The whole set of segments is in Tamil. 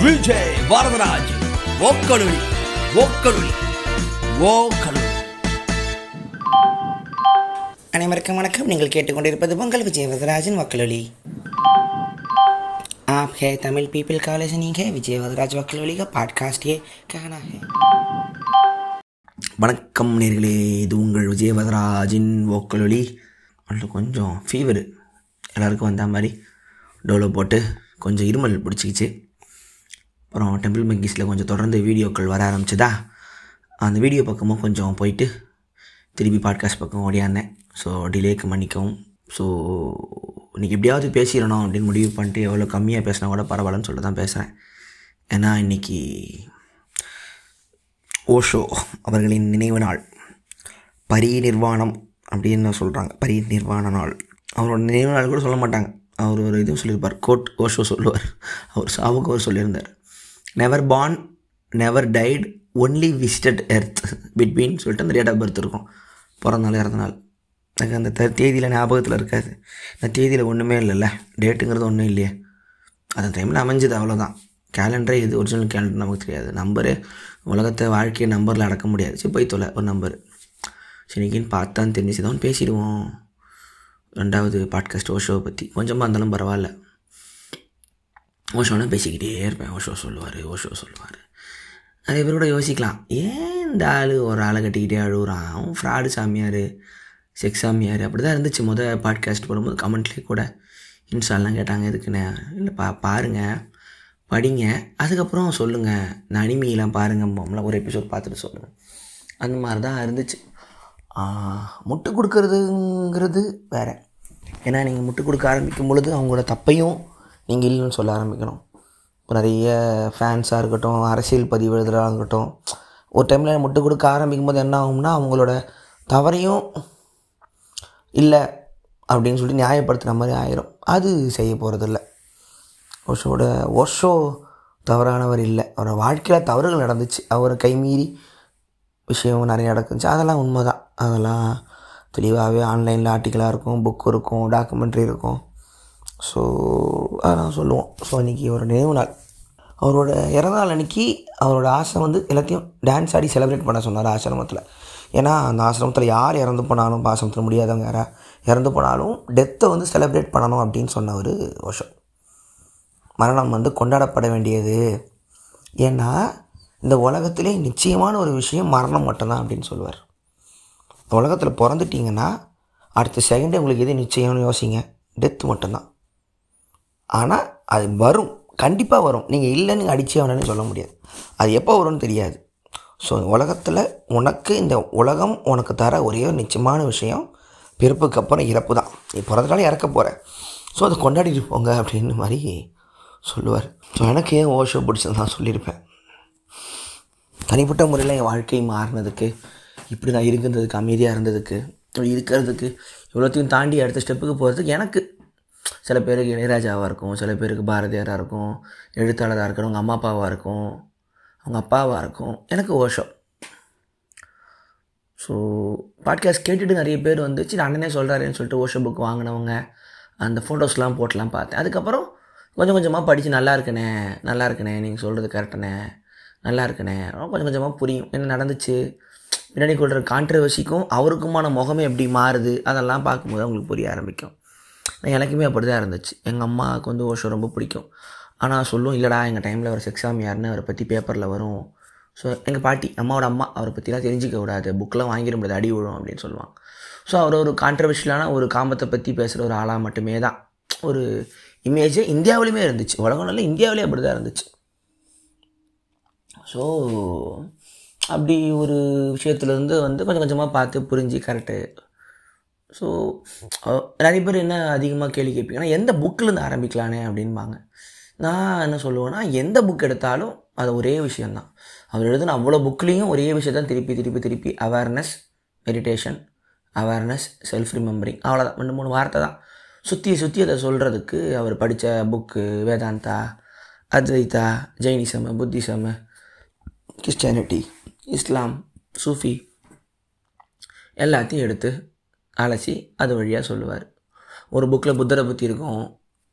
விஜய் வரதராஜ் ஓக்கலுளி ஓக்கலுளி ஓக்கலுளி அனைவருக்கும் வணக்கம் நீங்கள் கேட்டுக்கொண்டிருப்பது பொங்கல் விஜய் வரதராஜன் வக்கலொலி आप है तमिल पीपल का लिसनिंग है विजय वदराज वकलोली का पॉडकास्ट ये कहना है வணக்கம் நேர்களே இது உங்கள் விஜயவதராஜின் ஓக்கலொலி அதில் கொஞ்சம் ஃபீவர் எல்லாருக்கும் வந்த மாதிரி டோலோ போட்டு கொஞ்சம் இருமல் பிடிச்சிக்கிச்சு அப்புறம் டெம்பிள் மங்கீஸில் கொஞ்சம் தொடர்ந்து வீடியோக்கள் வர ஆரம்பிச்சதா? அந்த வீடியோ பக்கமும் கொஞ்சம் போயிட்டு திருப்பி பாட்காஸ்ட் பக்கம் ஓடியாந்தேன் ஸோ டிலேக்கு மன்னிக்கவும். ஸோ இன்றைக்கி எப்படியாவது பேசிடணும் அப்படின்னு முடிவு பண்ணிட்டு எவ்வளோ கம்மியாக பேசினா கூட பரவாயில்லன்னு சொல்லிட்டு தான் பேசுகிறேன் ஏன்னா இன்றைக்கி ஓஷோ அவர்களின் நினைவு நாள். பரி நிர்வாணம் அப்படின்னு சொல்கிறாங்க பரிநிர்வாண நாள். அவரோட நினைவு நாள் கூட சொல்ல மாட்டாங்க. அவர் ஒரு இதுவும் சொல்லியிருப்பார். கோட் ஓஷோ சொல்லுவார். அவர் சாவுக்கு அவர் சொல்லியிருந்தார். Never born never died only visited earth between சொல்லிட்டு அந்த டேட் ஆஃப் பர்த் இருக்கும். பிறந்த நாள் இறந்த நாள். எனக்கு அந்த த தேதியில் ஞாபகத்தில் இருக்காது. இந்த தேதியில் ஒன்றுமே இல்லைல்ல. டேட்டுங்கிறது ஒன்றும் இல்லையே. அந்த டைமில் அமைஞ்சது அவ்வளோதான் கேலண்டரே இது ஒரிஜினல் கேலண்டர் நமக்கு தெரியாது. நம்பரு உலகத்தை வாழ்க்கையை நம்பரில் அடக்க முடியாது. சரி போய் தொலை ஒரு நம்பர் சரிக்கின்னு பார்த்தான் தெரிஞ்சுதான் பேசிடுவோம். ரெண்டாவது பாட்காஸ்ட் ஷோவை பற்றி கொஞ்சமாக இருந்தாலும் பரவாயில்ல. ஓஷோனா பேசிக்கிட்டே இருப்பேன். ஓஷோ சொல்லுவார் ஓஷோ சொல்லுவார். நிறைய பேர் கூட யோசிக்கலாம். ஏன் இந்த ஆள் ஒரு ஆளை கட்டிக்கிட்டே அழுகுறான் அவன் ஃப்ராடு சாமியார் செக்ஸ் சாமியார். அப்படி தான் இருந்துச்சு. முத பாட்காஸ்ட் போடும்போது கமெண்ட்லேயே கூட இன்ஸ்டாலாம் கேட்டாங்க எதுக்குன்னு? இல்லை பா பாருங்கள் படிங்க. அதுக்கப்புறம் சொல்லுங்கள் நான் அனிமையெல்லாம் பாருங்கள் ஒரு எபிசோட் பார்த்துட்டு சொல்லுங்கள் அந்த மாதிரி தான் இருந்துச்சு முட்டு கொடுக்கறதுங்கிறது வேறு. ஏன்னா நீங்கள் முட்டு கொடுக்க ஆரம்பிக்கும் பொழுது அவங்களோட தப்பையும் நீங்கள் இல்லைன்னு சொல்ல ஆரம்பிக்கணும். இப்போ நிறைய ஃபேன்ஸாக இருக்கட்டும் அரசியல் பதிவு எழுதுறதா இருக்கட்டும் ஒரு டைமில் முட்டு கொடுக்க ஆரம்பிக்கும் போது என்ன ஆகும்னா அவங்களோட தவறையும் இல்லை அப்படின்னு சொல்லி நியாயப்படுத்துகிற மாதிரி ஆயிரும். அது செய்ய போகிறதில்ல ஓஷோட ஓஷோ தவறானவர் இல்லை. அவரோட வாழ்க்கையில் தவறுகள் நடந்துச்சு. அவர் கைமீறி விஷயம் நிறைய நடந்துச்சு அதெல்லாம் உண்மை தான் அதெல்லாம் தெளிவாகவே ஆன்லைனில் ஆர்டிக்கலாக இருக்கும் புக் இருக்கும் டாக்குமெண்ட்ரி இருக்கும். ஸோ அதான் சொல்லுவோம். ஸோ அன்றைக்கி ஒரு நினைவு நாள். அவரோட இறந்தநாள் அன்றைக்கி அவரோட ஆசை வந்து எல்லாத்தையும் டான்ஸ் ஆடி செலிப்ரேட் பண்ண சொன்னார் ஆசிரமத்தில். ஏன்னா அந்த ஆசிரமத்தில் யார் இறந்து போனாலும் ஆசிரமத்தில் முடியாதவங்க யாரா இறந்து போனாலும் டெத்தை வந்து செலிப்ரேட் பண்ணணும் அப்படின்னு சொன்ன ஒரு வருஷம் மரணம் வந்து கொண்டாடப்பட வேண்டியது. ஏன்னா இந்த உலகத்திலே நிச்சயமான ஒரு விஷயம் மரணம் மட்டும்தான் அப்படின்னு சொல்லுவார். இந்த உலகத்தில் பிறந்துட்டிங்கன்னா அடுத்த செகண்டே உங்களுக்கு எது நிச்சயம்னு யோசிங்க. டெத்து மட்டும்தான். ஆனால் அது வரும். கண்டிப்பாக வரும். நீங்கள் இல்லைன்னு அடித்தே வேணும்னு சொல்ல முடியாது. அது எப்போ வரும்னு தெரியாது. ஸோ உலகத்தில் உனக்கு இந்த உலகம் உனக்கு தர ஒரே ஒரு நிச்சயமான விஷயம் பிறப்புக்கு அப்புறம் இறப்பு தான். நீ பிறந்தனால இறக்க போகிற ஸோ அதை கொண்டாடிட்டு போங்க அப்படின்னு மாதிரி சொல்லுவார். ஸோ எனக்கு ஏன் ஓஷோ பிடிச்சது நான் சொல்லியிருப்பேன். தனிப்பட்ட முறையில் என் வாழ்க்கை மாறினதுக்கு இப்படி நான் இருந்ததுக்கு அமைதியாக இருந்ததுக்கு இருக்கிறதுக்கு இவ்வளோத்தையும் தாண்டி அடுத்த ஸ்டெப்புக்கு போகிறதுக்கு எனக்கு சில பேருக்கு இளையராஜாவாக இருக்கும் சில பேருக்கு பாரதியாராக இருக்கும் எழுத்தாளராக இருக்கணும் அவங்க அம்மா அப்பாவாக இருக்கும் அவங்க அப்பாவாக இருக்கும். எனக்கு ஓஷோ ஸோ பாட்காஸ்ட் கேட்டுட்டு நிறைய பேர் வந்து சரி அண்ணனே சொல்கிறாருன்னு சொல்லிட்டு ஓஷோ புக் வாங்கினவங்க அந்த ஃபோட்டோஸ்லாம் போட்டுலாம் பார்த்தேன். அதுக்கப்புறம் கொஞ்சம் கொஞ்சமாக படித்து நல்லா இருக்கனே நல்லா இருக்கனே நீங்கள் சொல்கிறது கரெக்டனே நல்லா இருக்கனே. கொஞ்சம் கொஞ்சமாக புரியும். என்ன நடந்துச்சு? பின்னாடி கொள்கிற கான்ட்ரவர்சிக்கும் அவருக்குமான முகமே எப்படி மாறுது? அதெல்லாம் பார்க்கும்போது அவங்களுக்கு புரிய ஆரம்பிக்கும். எனக்குமே அப்படி தான் இருந்துச்சு. எங்கள் அம்மாவுக்கு வந்து ஓஷோ ரொம்ப பிடிக்கும். ஆனால் சொல்லும் இல்லைடா எங்கள் டைமில் ஒரு செக்ஸாம் யாருன்னு அவரை பற்றி பேப்பரில் வரும். ஸோ எங்கள் பாட்டி அம்மாவோட அம்மா அவரை பற்றிலாம் தெரிஞ்சிக்க கூடாது. புக்கெலாம் வாங்கிட முடியாது. அடி விழும் அப்படின்னு சொல்லுவாங்க. ஸோ அவர் ஒரு கான்ட்ரவர்ஷியலான ஒரு காமத்தை பற்றி பேசுகிற ஒரு ஆளாக மட்டுமே தான். ஒரு இமேஜே இந்தியாவிலுமே இருந்துச்சு. உலகம் நல்ல இந்தியாவிலே அப்படி தான் இருந்துச்சு. ஸோ அப்படி ஒரு விஷயத்துலேருந்து வந்து கொஞ்சம் கொஞ்சமாக பார்த்து புரிஞ்சு கரெக்டு ஸோ நிறைய பேர் என்ன அதிகமாக கேள்வி கேட்பீங்கன்னா எந்த புக்கிலேருந்து ஆரம்பிக்கலானே அப்படின்பாங்க. நான் என்ன சொல்லுவேன்னா எந்த புக் எடுத்தாலும் அது ஒரே விஷயந்தான் அவர் எழுதுன அவ்வளோ புக்லேயும் ஒரே விஷயத்தான் திருப்பி திருப்பி திருப்பி awareness meditation awareness self remembering அவ்வளோதான். ரெண்டு மூணு வார்த்தை தான். சுற்றி சுற்றி அதை சொல்கிறதுக்கு அவர் படித்த book Vedanta Advaita Jainism Buddhism Christianity Islam Sufi எல்லாத்தையும் எடுத்து அலசி அது வழியாக சொல்லுவார். ஒரு புக்கில் புத்தரை பற்றி இருக்கும்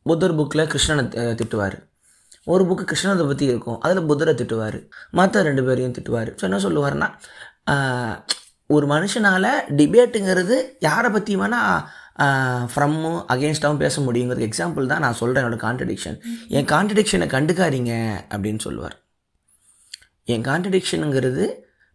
புத்தர் புக்கில் கிருஷ்ணனை திட்டுவார். ஒரு புக்கு கிருஷ்ணரை பற்றி இருக்கும் அதில் புத்தரை திட்டுவார். மற்ற ரெண்டு பேரையும் திட்டுவார். ஸோ என்ன சொல்லுவார்னா ஒரு மனுஷனால் டிபேட்டுங்கிறது யாரை பற்றி ஃப்ரம்மும் அகேன்ஸ்டாகவும் பேச முடியுங்கிறது எக்ஸாம்பிள் தான் நான் சொல்கிறேன் என்னோட கான்ட்ரடிக்ஷன் என் கான்ட்ரடிக்ஷனை கண்டுக்காதீங்க அப்படின்னு சொல்லுவார். என் கான்ட்ரடிக்ஷனுங்கிறது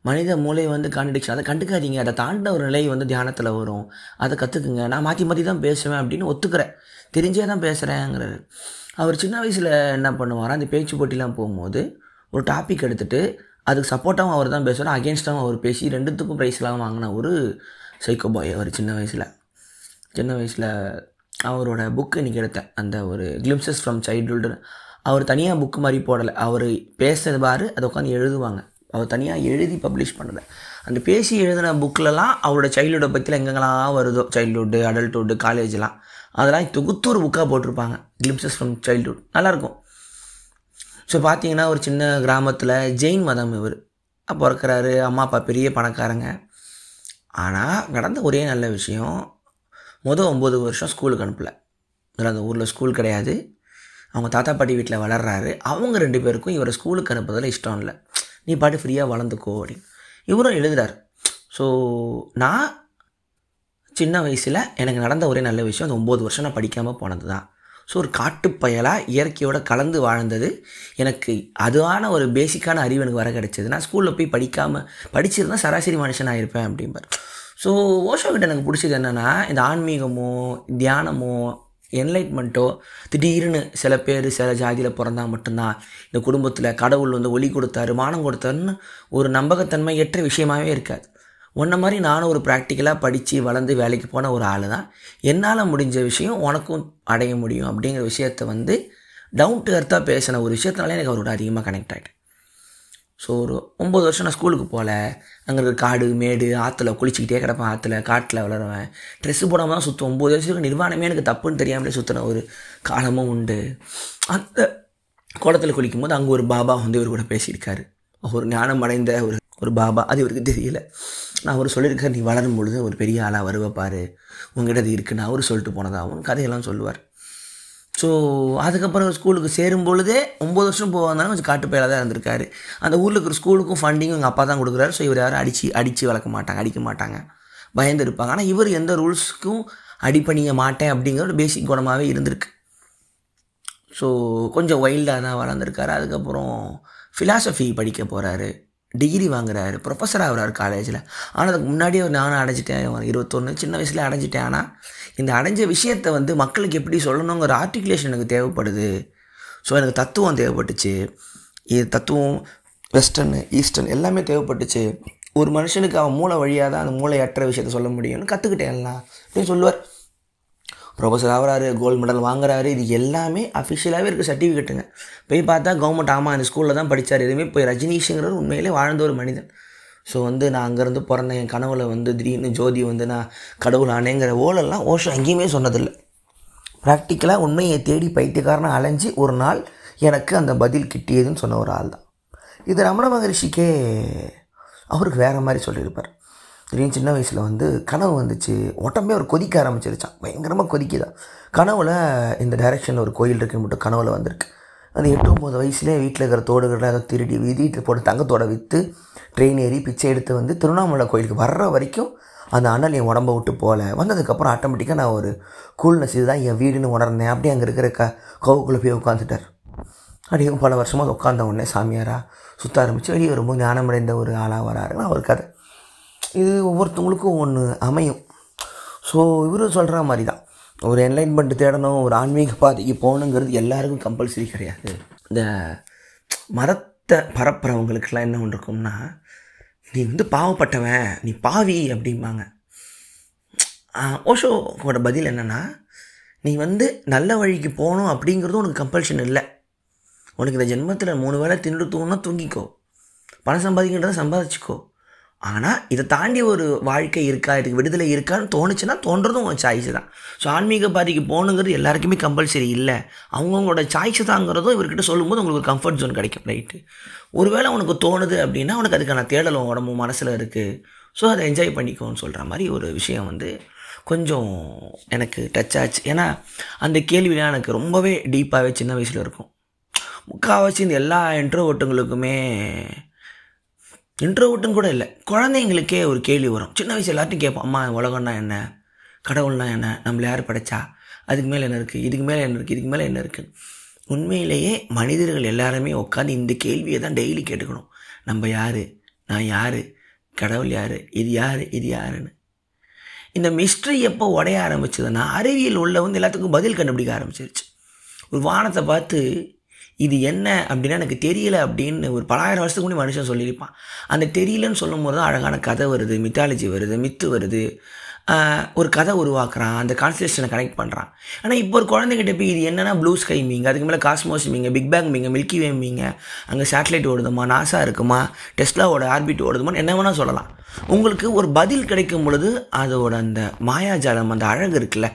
மனித மூளை வந்து கான்ட்ரடிக்ஷன் அதை கண்டுக்காதீங்க. அதை தாண்ட ஒரு நிலை வந்து தியானத்தில் வரும். அதை கற்றுக்குங்க நான் மாற்றி மாற்றி தான் பேசுவேன் அப்படின்னு ஒத்துக்கிறேன். தெரிஞ்சே தான் பேசுகிறேங்கிறாரு அவர் சின்ன வயசில் என்ன பண்ணுவார் அந்த பேச்சு போட்டிலாம் போகும்போது ஒரு டாபிக் எடுத்துகிட்டு அதுக்கு சப்போர்ட்டாகவும் அவர் தான் பேசுவார். அகேன்ஸ்டாகவும் அவர் பேசி ரெண்டுத்துக்கும் ப்ரைஸ்லாம் வாங்கின ஒரு சைக்கோ பாய் அவர் சின்ன வயசில். சின்ன வயசில் அவரோட புக்கு இன்றைக்கி எடுத்தேன். அந்த ஒரு கிளிம்சஸ் ஃப்ரம் சைல்டுஹுட் அவர் தனியாக புக்கு மாதிரி போடலை. அவர் பேசுறது பாரு அதை உட்காந்து எழுதுவாங்க. அவர் தனியாக எழுதி பப்ளிஷ் பண்ணலை. அந்த பேசி எழுதின புக்கிலலாம் அவரோட சைல்டுஹுட்டை பற்றியில் எங்கெங்கெல்லாம் வருதோ சைல்டுஹுட்டு அடல்ட்ஹுட்டு காலேஜ்லாம் அதெல்லாம் தொகுத்து ஒரு புக்காக போட்டிருப்பாங்க. கிளிம்சஸ் ஃப்ரம் சைல்டுஹுட் நல்லாயிருக்கும் ஸோ பார்த்தீங்கன்னா ஒரு சின்ன கிராமத்தில் ஜெயின் மதம் இவர். பிறக்கிறாரு அம்மா அப்பா பெரிய பணக்காரங்க. ஆனால் நடந்த ஒரே நல்ல விஷயம் மொதல் ஒம்பது வருஷம் ஸ்கூலுக்கு அனுப்பலை. இதில் அந்த ஊரில் ஸ்கூல் கிடையாது. அவங்க தாத்தா பாட்டி வீட்டில் வளர்றாரு. அவங்க ரெண்டு பேருக்கும் இவரை ஸ்கூலுக்கு அனுப்புறதுல இஷ்டம் இல்லை. நீ பாட்டு ஃப்ரீயாக வளர்ந்துக்கோ அப்படின்னு. இவரும் எழுதுறார். ஸோ நான் சின்ன வயசில் எனக்கு நடந்த ஒரே நல்ல விஷயம் அந்த ஒம்பது வருஷம் நான் படிக்காமல் போனது தான் ஸோ ஒரு காட்டுப்பயலாக இயற்கையோடு கலந்து வாழ்ந்தது எனக்கு அதுவான ஒரு பேசிக்கான அறிவு எனக்கு வர கிடச்சிது. நான் ஸ்கூலில் போய் படிக்காமல் படிச்சிருந்தா சராசரி மனுஷனாக இருப்பேன் அப்படிம்பார். ஸோ ஓஷோ கிட்ட எனக்கு பிடிச்சது என்னென்னா இந்த ஆன்மீகமோ தியானமோ என்லைட்மெண்ட்டோ திடீர்னு சில பேர் சில ஜாதியில் பிறந்தா மட்டும்தான் இந்த குடும்பத்தில் கடவுள் வந்து ஒளி கொடுத்தாரு மானம் கொடுத்தாருன்னு ஒரு நம்பகத்தன்மையற்ற விஷயமாவே இருக்காது. உன்ன மாதிரி நானும் ஒரு ப்ராக்டிக்கலாக படித்து வளர்ந்து வேலைக்கு போன ஒரு ஆள் தான் என்னால் முடிஞ்ச விஷயம் உனக்கும் அடைய முடியும் அப்படிங்கிற விஷயத்த வந்து டவுன் டு அர்த்தாக பேசின ஒரு விஷயத்தினாலே எனக்கு அவரோட அதிகமாக கனெக்ட் ஆகிட்டேன் ஸோ ஒரு ஒம்பது வருஷம் நான் ஸ்கூலுக்கு போகல அங்கே இருக்க காடு மேடு ஆற்றுல குளிச்சிக்கிட்டே கிடப்பேன். ஆற்றுல காட்டில் வளருவேன். ட்ரெஸ்ஸு போடாமல் தான் சுற்றும் ஒம்பது வருஷத்துக்கு நிர்வாணமே எனக்கு தப்புன்னு தெரியாமலே சுற்றின ஒரு காலமும் உண்டு. அந்த குளத்தில் குளிக்கும்போது அங்கே ஒரு பாபா வந்து இவர் கூட பேசியிருக்காரு. ஒரு ஞானம் அடைந்த ஒரு ஒரு பாபா. அது இவருக்கு தெரியல. நான் அவர் சொல்லியிருக்கேன் நீ வளரும் பொழுது ஒரு பெரிய ஆளாக வருவப்பார் உங்ககிட்ட அது இருக்குன்னு அவர் சொல்லிட்டு போனதாகவும் கதையெல்லாம் சொல்லுவார். ஸோ அதுக்கப்புறம் ஸ்கூலுக்கு சேரும் பொழுதே ஒம்பது வருஷம் போவாந்தாலும் கொஞ்சம் காட்டு பயிலாக தான் இருந்திருக்காரு. அந்த ஊரில் இருக்கிற ஸ்கூலுக்கும் ஃபண்டிங்கும் எங்கள் அப்பா தான் கொடுக்குறாரு. ஸோ இவர் யாரும் அடித்து அடித்து வளர்க்க மாட்டாங்க அடிக்க மாட்டாங்க. பயந்து இருப்பாங்க. ஆனால் இவர் எந்த ரூல்ஸுக்கும் அடிப்பணிய மாட்டேன் அப்படிங்கிற ஒரு பேசிக் குணமாகவே இருந்திருக்கு. ஸோ கொஞ்சம் வைல்டாக தான் வளர்ந்துருக்காரு. அதுக்கப்புறம் ஃபிலாசபி படிக்க போகிறாரு டிகிரி வாங்குறாரு. ப்ரொஃபஸர் ஆகிறாரு காலேஜில் ஆனால் அதுக்கு முன்னாடியே நானும் அடைஞ்சிட்டேன். இருபத்தொன்று சின்ன வயசில் அடைஞ்சிட்டேன். ஆனால் இந்த அடைஞ்ச விஷயத்தை வந்து மக்களுக்கு எப்படி சொல்லணுங்கிற ஆர்டிகுலேஷன் எனக்கு தேவைப்படுது. ஸோ எனக்கு தத்துவம் தேவைப்பட்டுச்சு. இது தத்துவம் வெஸ்டர்னு ஈஸ்டர்ன் எல்லாமே தேவைப்பட்டுச்சு. ஒரு மனுஷனுக்கு அவன் மூளை வழியாக தான் அந்த மூளையற்ற விஷயத்த சொல்ல முடியும்னு கற்றுக்கிட்டேன் எல்லாம். அப்படின்னு சொல்லுவார். ப்ரொஃபஸர் ஆகிறாரு கோல்டு மெடல் வாங்குறாரு. இது எல்லாமே அஃபிஷியலாகவே இருக்குது சர்டிஃபிகேட்டுங்க போய் பார்த்தா கவர்மெண்ட் ஆமாம் அந்த ஸ்கூலில் தான் படித்தார் எதுவுமே போய் ரஜினீஷுங்கிறது உண்மையிலே வாழ்ந்த ஒரு மனிதன். ஸோ வந்து நான் அங்கேருந்து பிறந்த என் கனவுல வந்து திடீர்னு ஜோதி வந்து நான் கடவுள் ஆனேங்கிற ஓலெல்லாம் ஓஷோ எங்கேயுமே சொன்னதில்லை. ப்ராக்டிக்கலாக உண்மையை தேடி பைத்தியக்காரனை அலைஞ்சு ஒரு நாள் எனக்கு அந்த பதில் கிட்டியதுன்னு சொன்ன ஒரு ஆள் தான். இது ரமண மகரிஷிக்கே அவருக்கு வேறு மாதிரி சொல்லியிருப்பார். திடீர்னு சின்ன வயசில் வந்து கனவு வந்துச்சு. உடம்பே ஒரு கொதிக்க ஆரம்பிச்சிருச்சான் பயங்கரமாக கொதிக்குதான் கனவுல இந்த டைரெக்ஷனில் ஒரு கோயில் இருக்குன்னு மட்டும் கனவுல வந்திருக்கு. அந்த எட்டு ஒம்பது வயசுலேயே வீட்டில் இருக்கிற தோடுகள்லாம் ஏதோ திருடி வீதிட்டு போட்டு தங்கத்தோட விற்று ட்ரெயின் ஏறி பிச்சை எடுத்து வந்து திருவண்ணாமலை கோயிலுக்கு வர்ற வரைக்கும் அந்த அண்ணல் என் உடம்பை விட்டு போகல. வந்ததுக்கப்புறம் ஆட்டோமேட்டிக்காக நான் ஒரு கூல்னஸ் இதுதான் என் வீடுன்னு உணர்ந்தேன். அப்படியே அங்கே இருக்கிற க கோவுக்குள்ளே போய் உட்காந்துட்டார் அப்படியே பல வருஷமாக உட்காந்த உடனே சாமியாராக சுற்ற ஆரம்பித்து வெளியே ரொம்ப ஞானமடைந்த ஒரு ஆளாக வராருன்னா அவர் கதை. இது ஒவ்வொருத்தவங்களுக்கும் ஒன்று அமையும். ஸோ இவரும் சொல்கிற மாதிரி தான். ஒரு என்லைன்மெண்ட் தேடணும் ஒரு ஆன்மீக பாதைக்கு போகணுங்கிறது எல்லாருக்கும் கம்பல்சரி கிடையாது. இந்த மரத்தை பரப்புறவங்களுக்கெல்லாம் என்ன ஒன்று இருக்கும்னா நீ வந்து பாவப்பட்டவன் நீ பாவி அப்படிம்பாங்க. ஓஷோவோட பதில் என்னென்னா நீ வந்து நல்ல வழிக்கு போகணும் அப்படிங்கிறதும் உனக்கு கம்பல்ஷன் இல்லை. உனக்கு இந்த ஜென்மத்தில் மூணு வேளை தின்னு தூங்கினா தூங்கிக்கோ. பணம் சம்பாதிக்கின்றதை சம்பாதிச்சுக்கோ. ஆனால் இதை தாண்டி ஒரு வாழ்க்கை இருக்கா? இதுக்கு விடுதலை இருக்கான்னு தோணுச்சுன்னா தோன்றதும் உன் சாய்ஸ் தான். ஸோ ஆன்மீக பாதைக்கு போகணுங்கிறது எல்லாருக்குமே கம்பல்சரி இல்லை. அவங்கவுங்களோட சாய்ஸ் தாங்கிறதும் இவர்கிட்ட சொல்லும்போது உங்களுக்கு கம்ஃபர்ட் ஜோன் கிடைக்கும் ரைட்டு ஒருவேளை உனக்கு தோணுது அப்படின்னா உனக்கு அதுக்கான தேடலும் உடம்பு மனசில் இருக்குது ஸோ அதை என்ஜாய் பண்ணிக்கோன்னு சொல்கிற மாதிரி ஒரு விஷயம் வந்து கொஞ்சம் எனக்கு டச் ஆச்சு. ஏன்னா அந்த கேள்விலாம் எனக்கு ரொம்பவே டீப்பாகவே சின்ன வயசில் இருக்கும். முக்கால்வாசி இந்த எல்லா இன்ட்ரோவர்ட்டுங்களுக்குமே இன்ட்ரோவர்ட்டுன்னு கூட இல்லை. குழந்தைங்களுக்கே ஒரு கேள்வி வரும். சின்ன வயசு எல்லாத்தையும் கேட்போம் அம்மா உலகம்னா என்ன? கடவுள்னா என்ன? நம்மளை யார் படைச்சா? அதுக்கு மேலே என்ன இருக்குது இதுக்கு மேலே என்ன இருக்குது இதுக்கு மேலே என்ன இருக்குது உண்மையிலேயே மனிதர்கள் எல்லாருமே உட்காந்து இந்த கேள்வியை தான் டெய்லி கேட்டுக்கணும். நம்ம யார்? நான் யார்? கடவுள் யார்? இது யார்? இது யாருன்னு? இந்த மிஸ்ட்ரி எப்போ உடைய ஆரம்பிச்சதுன்னா அறிவியல் உள்ள வந்து எல்லாத்துக்கும் பதில் கண்டுபிடிக்க ஆரம்பிச்சிருச்சு. ஒரு வானத்தை பார்த்து இது என்ன அப்படின்னா எனக்கு தெரியல அப்படின்னு ஒரு பலாயிரம் வருஷத்துக்கு முன்னாடி மனுஷன் சொல்லியிருப்பான். அந்த தெரியலன்னு சொல்லும் போது தான் அழகான கதை வருது மித்தாலஜி வருது மித்து வருது. ஒரு கதை உருவாக்குறான் அந்த கான்ஸ்டேஷனை கனெக்ட் பண்ணுறான் ஆனால் இப்போ ஒரு குழந்தைகிட்ட போய் இது என்னன்னா ப்ளூ ஸ்கை மீங்க அதுக்கு மேலே காஸ்மோஸ் மீங்க பிக் பேங் மீங்க மில்கி வே மீங்க அங்கே சேட்டலைட் ஓடுதுமா நாசா இருக்குமா டெஸ்லாவோட ஆர்பிட் ஓடுதுமான்னு என்ன வேணால் சொல்லலாம். உங்களுக்கு ஒரு பதில் கிடைக்கும் பொழுது அதோட அந்த மாயாஜாலம் அந்த அழகு இருக்குல்ல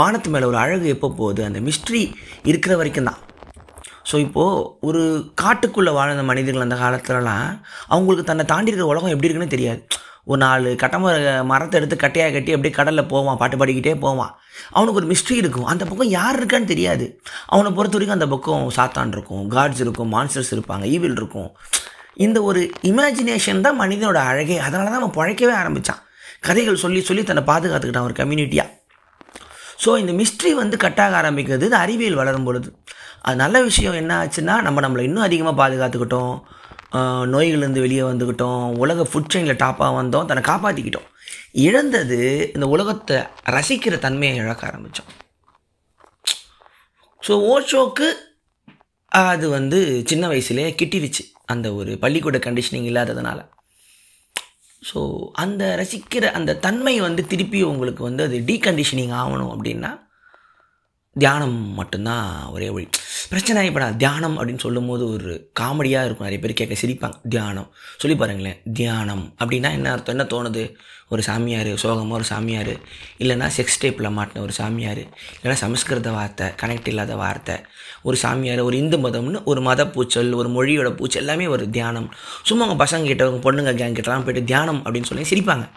வானத்து மேலே ஒரு அழகு எப்போ போகுது? அந்த மிஸ்ட்ரி இருக்கிற வரைக்கும் தான். ஸோ இப்போது ஒரு காட்டுக்குள்ளே வாழ்ந்த மனிதர்கள் அந்த காலத்துலலாம் அவங்களுக்கு தன்னை தாண்டி இருக்கிற உலகம் எப்படி இருக்குன்னு தெரியாது. ஒரு நாலு கட்டமர மரத்தை எடுத்து கட்டையாக கட்டி அப்படியே கடலில் போவான் பாட்டு பாடிக்கிட்டே போவான். அவனுக்கு ஒரு மிஸ்ட்ரி இருக்கும். அந்த பக்கம் யார் இருக்கான்னு தெரியாது. அவனை பொறுத்த வரைக்கும் அந்த பக்கம் சாத்தான் இருக்கும் காட்ஸ் இருக்கும் மான்ஸ்டர்ஸ் இருப்பாங்க ஈவில் இருக்கும். இந்த ஒரு இமேஜினேஷன் தான் மனிதனோட அழகே. அதனால தான் அவன் பழைக்கவே ஆரம்பித்தான் கதைகள் சொல்லி சொல்லி தன்னை பாதுகாத்துக்கிட்டான் ஒரு கம்யூனிட்டியாக ஸோ இந்த மிஸ்ட்ரி வந்து கட்டாக ஆரம்பிக்கிறது இது அறிவியல் வளரும் பொழுது. அது நல்ல விஷயம் என்ன ஆச்சுன்னா நம்ம நம்மளை இன்னும் அதிகமாக பாதுகாத்துக்கிட்டோம். நோய்கள்லேருந்து வெளியே வந்துக்கிட்டோம். உலக ஃபுட் செயினில் டாப்பாக வந்தோம். தன்னை காப்பாற்றிக்கிட்டோம் இழந்தது இந்த உலகத்தை ரசிக்கிற தன்மையை இழக்க ஆரம்பித்தோம் ஸோ ஓஷோக்கு அது வந்து சின்ன வயசுலேயே கிட்டிருச்சு. அந்த ஒரு பள்ளிக்கூட கண்டிஷனிங் இல்லாததுனால. ஸோ அந்த ரசிக்கிற அந்த தன்மை வந்து திருப்பி உங்களுக்கு வந்து அது டீகண்டிஷனிங் ஆகணும் அப்படின்னா தியானம் மட்டும்தான் ஒரே வழி. பிரச்சனை இப்போ நான் தியானம் அப்படின்னு சொல்லும்போது ஒரு காமெடியாக இருக்கும். நிறைய பேர் கேட்க சிரிப்பாங்க. தியானம். சொல்லி பாருங்களேன். தியானம் அப்படின்னா என்ன அர்த்தம்? என்ன தோணுது? ஒரு சாமியார் சோகமாக ஒரு சாமியார் இல்லைன்னா செக்ஸ் டேப்பில் மாட்டின ஒரு சாமியார் இல்லைன்னா சமஸ்கிருத வார்த்தை கனெக்ட் இல்லாத வார்த்தை ஒரு சாமியார் ஒரு இந்து மதம்னு ஒரு மத பூச்சல் ஒரு மொழியோட பூச்சல் எல்லாமே ஒரு தியானம். சும்மா அவங்க பசங்க கிட்ட அவங்க பொண்ணுங்க கேங் கிட்டலாம் போயிட்டு தியானம் அப்படின்னு சொல்லி சிரிப்பாங்க.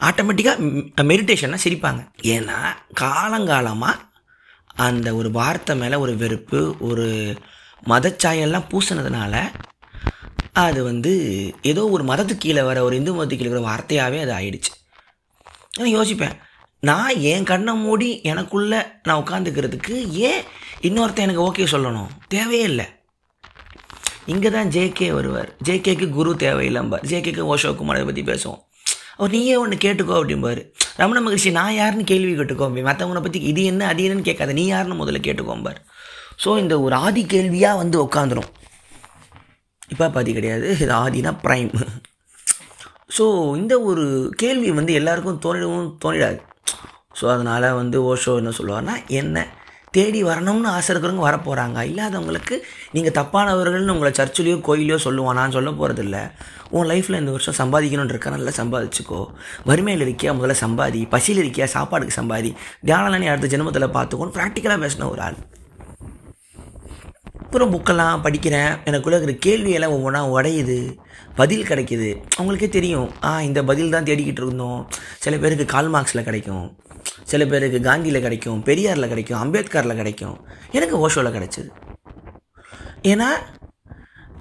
ஆட்டோமேட்டிக்காக மெடிடேஷன்னா சிரிப்பாங்க. ஏன்னா காலங்காலமாக அந்த ஒரு வார்த்தை மேலே ஒரு வெறுப்பு ஒரு மதச்சாயெல்லாம் பூசினதுனால அது வந்து ஏதோ ஒரு மதத்துக்கு கீழே வர ஒரு இந்து மதத்துக்கு கீழே வர வார்த்தையாகவே அது ஆயிடுச்சு. நான் யோசிப்பேன் நான் என் கண்ணை மூடி எனக்குள்ளே நான் உட்காந்துக்கிறதுக்கு ஏன் இன்னொருத்தன் எனக்கு ஓகே சொல்லணும்? தேவையே இல்லை. இங்கே தான் ஜேகே வருவார். ஜேகேக்கு குரு தேவையில்லைம்பார். ஜேகேக்கு ஓஷோ குமாரை பற்றி பேசுவோம். அவர் நீயே ஒன்று கேட்டுக்கோ அப்படிம்பாரு. ரமண மகிழ்ச்சி நான் யாருன்னு கேள்வி கேட்டுக்கோ மற்றவங்களை பற்றி இது என்ன? அது என்னன்னு கேட்காத. நீ யாருன்னு முதல்ல கேட்டுக்கோம்பார் ஸோ இந்த ஒரு ஆதி கேள்வியாக வந்து உட்காந்துரும் இப்போ பாதி கிடையாது. இது ஆதினா ப்ரைம் ஸோ இந்த ஒரு கேள்வி வந்து எல்லாருக்கும் தோணிடவும் தோணிடாது. ஸோ அதனால் வந்து ஓஷோ என்ன சொல்லுவார்னா என்ன? தேடி வரணும்னு ஆசை இருக்கிறவங்க வரப்போகிறாங்க இல்லாதவங்களுக்கு நீங்கள் தப்பானவர்கள்னு உங்களை சர்ச்சிலையோ கோயிலையோ சொல்லுவான் நான் சொல்ல போகிறதில்ல உன் லைஃப்பில் இந்த வருஷம் சம்பாதிக்கணும்னு இருக்கா நல்லா சம்பாதிச்சுக்கோ. வறுமையில் இருக்கியா? முதல்ல சம்பாதி. பசியில் இருக்கியா? சாப்பாடுக்கு சம்பாதி. தியானம்லாம் நீ அடுத்த ஜென்மத்தில் பார்த்துக்கோன்னு ப்ராக்டிக்கலாக பேசின ஒரு ஆள். அப்புறம் புக்கெல்லாம் படிக்கிறேன். எனக்குள்ளே இருக்கிற கேள்வியெல்லாம் ஒவ்வொன்றா உடையுது. பதில் கிடைக்கிது. அவங்களுக்கே தெரியும். ஆ இந்த பதில் தான் தேடிக்கிட்டு இருந்தோம். சில பேருக்கு கால் மார்க்ஸில் கிடைக்கும். சில பேருக்கு காந்தியில் கிடைக்கும். பெரியாரில் கிடைக்கும். அம்பேத்கரில் கிடைக்கும். எனக்கு ஓஷோவில் கிடைச்சிது. ஏன்னா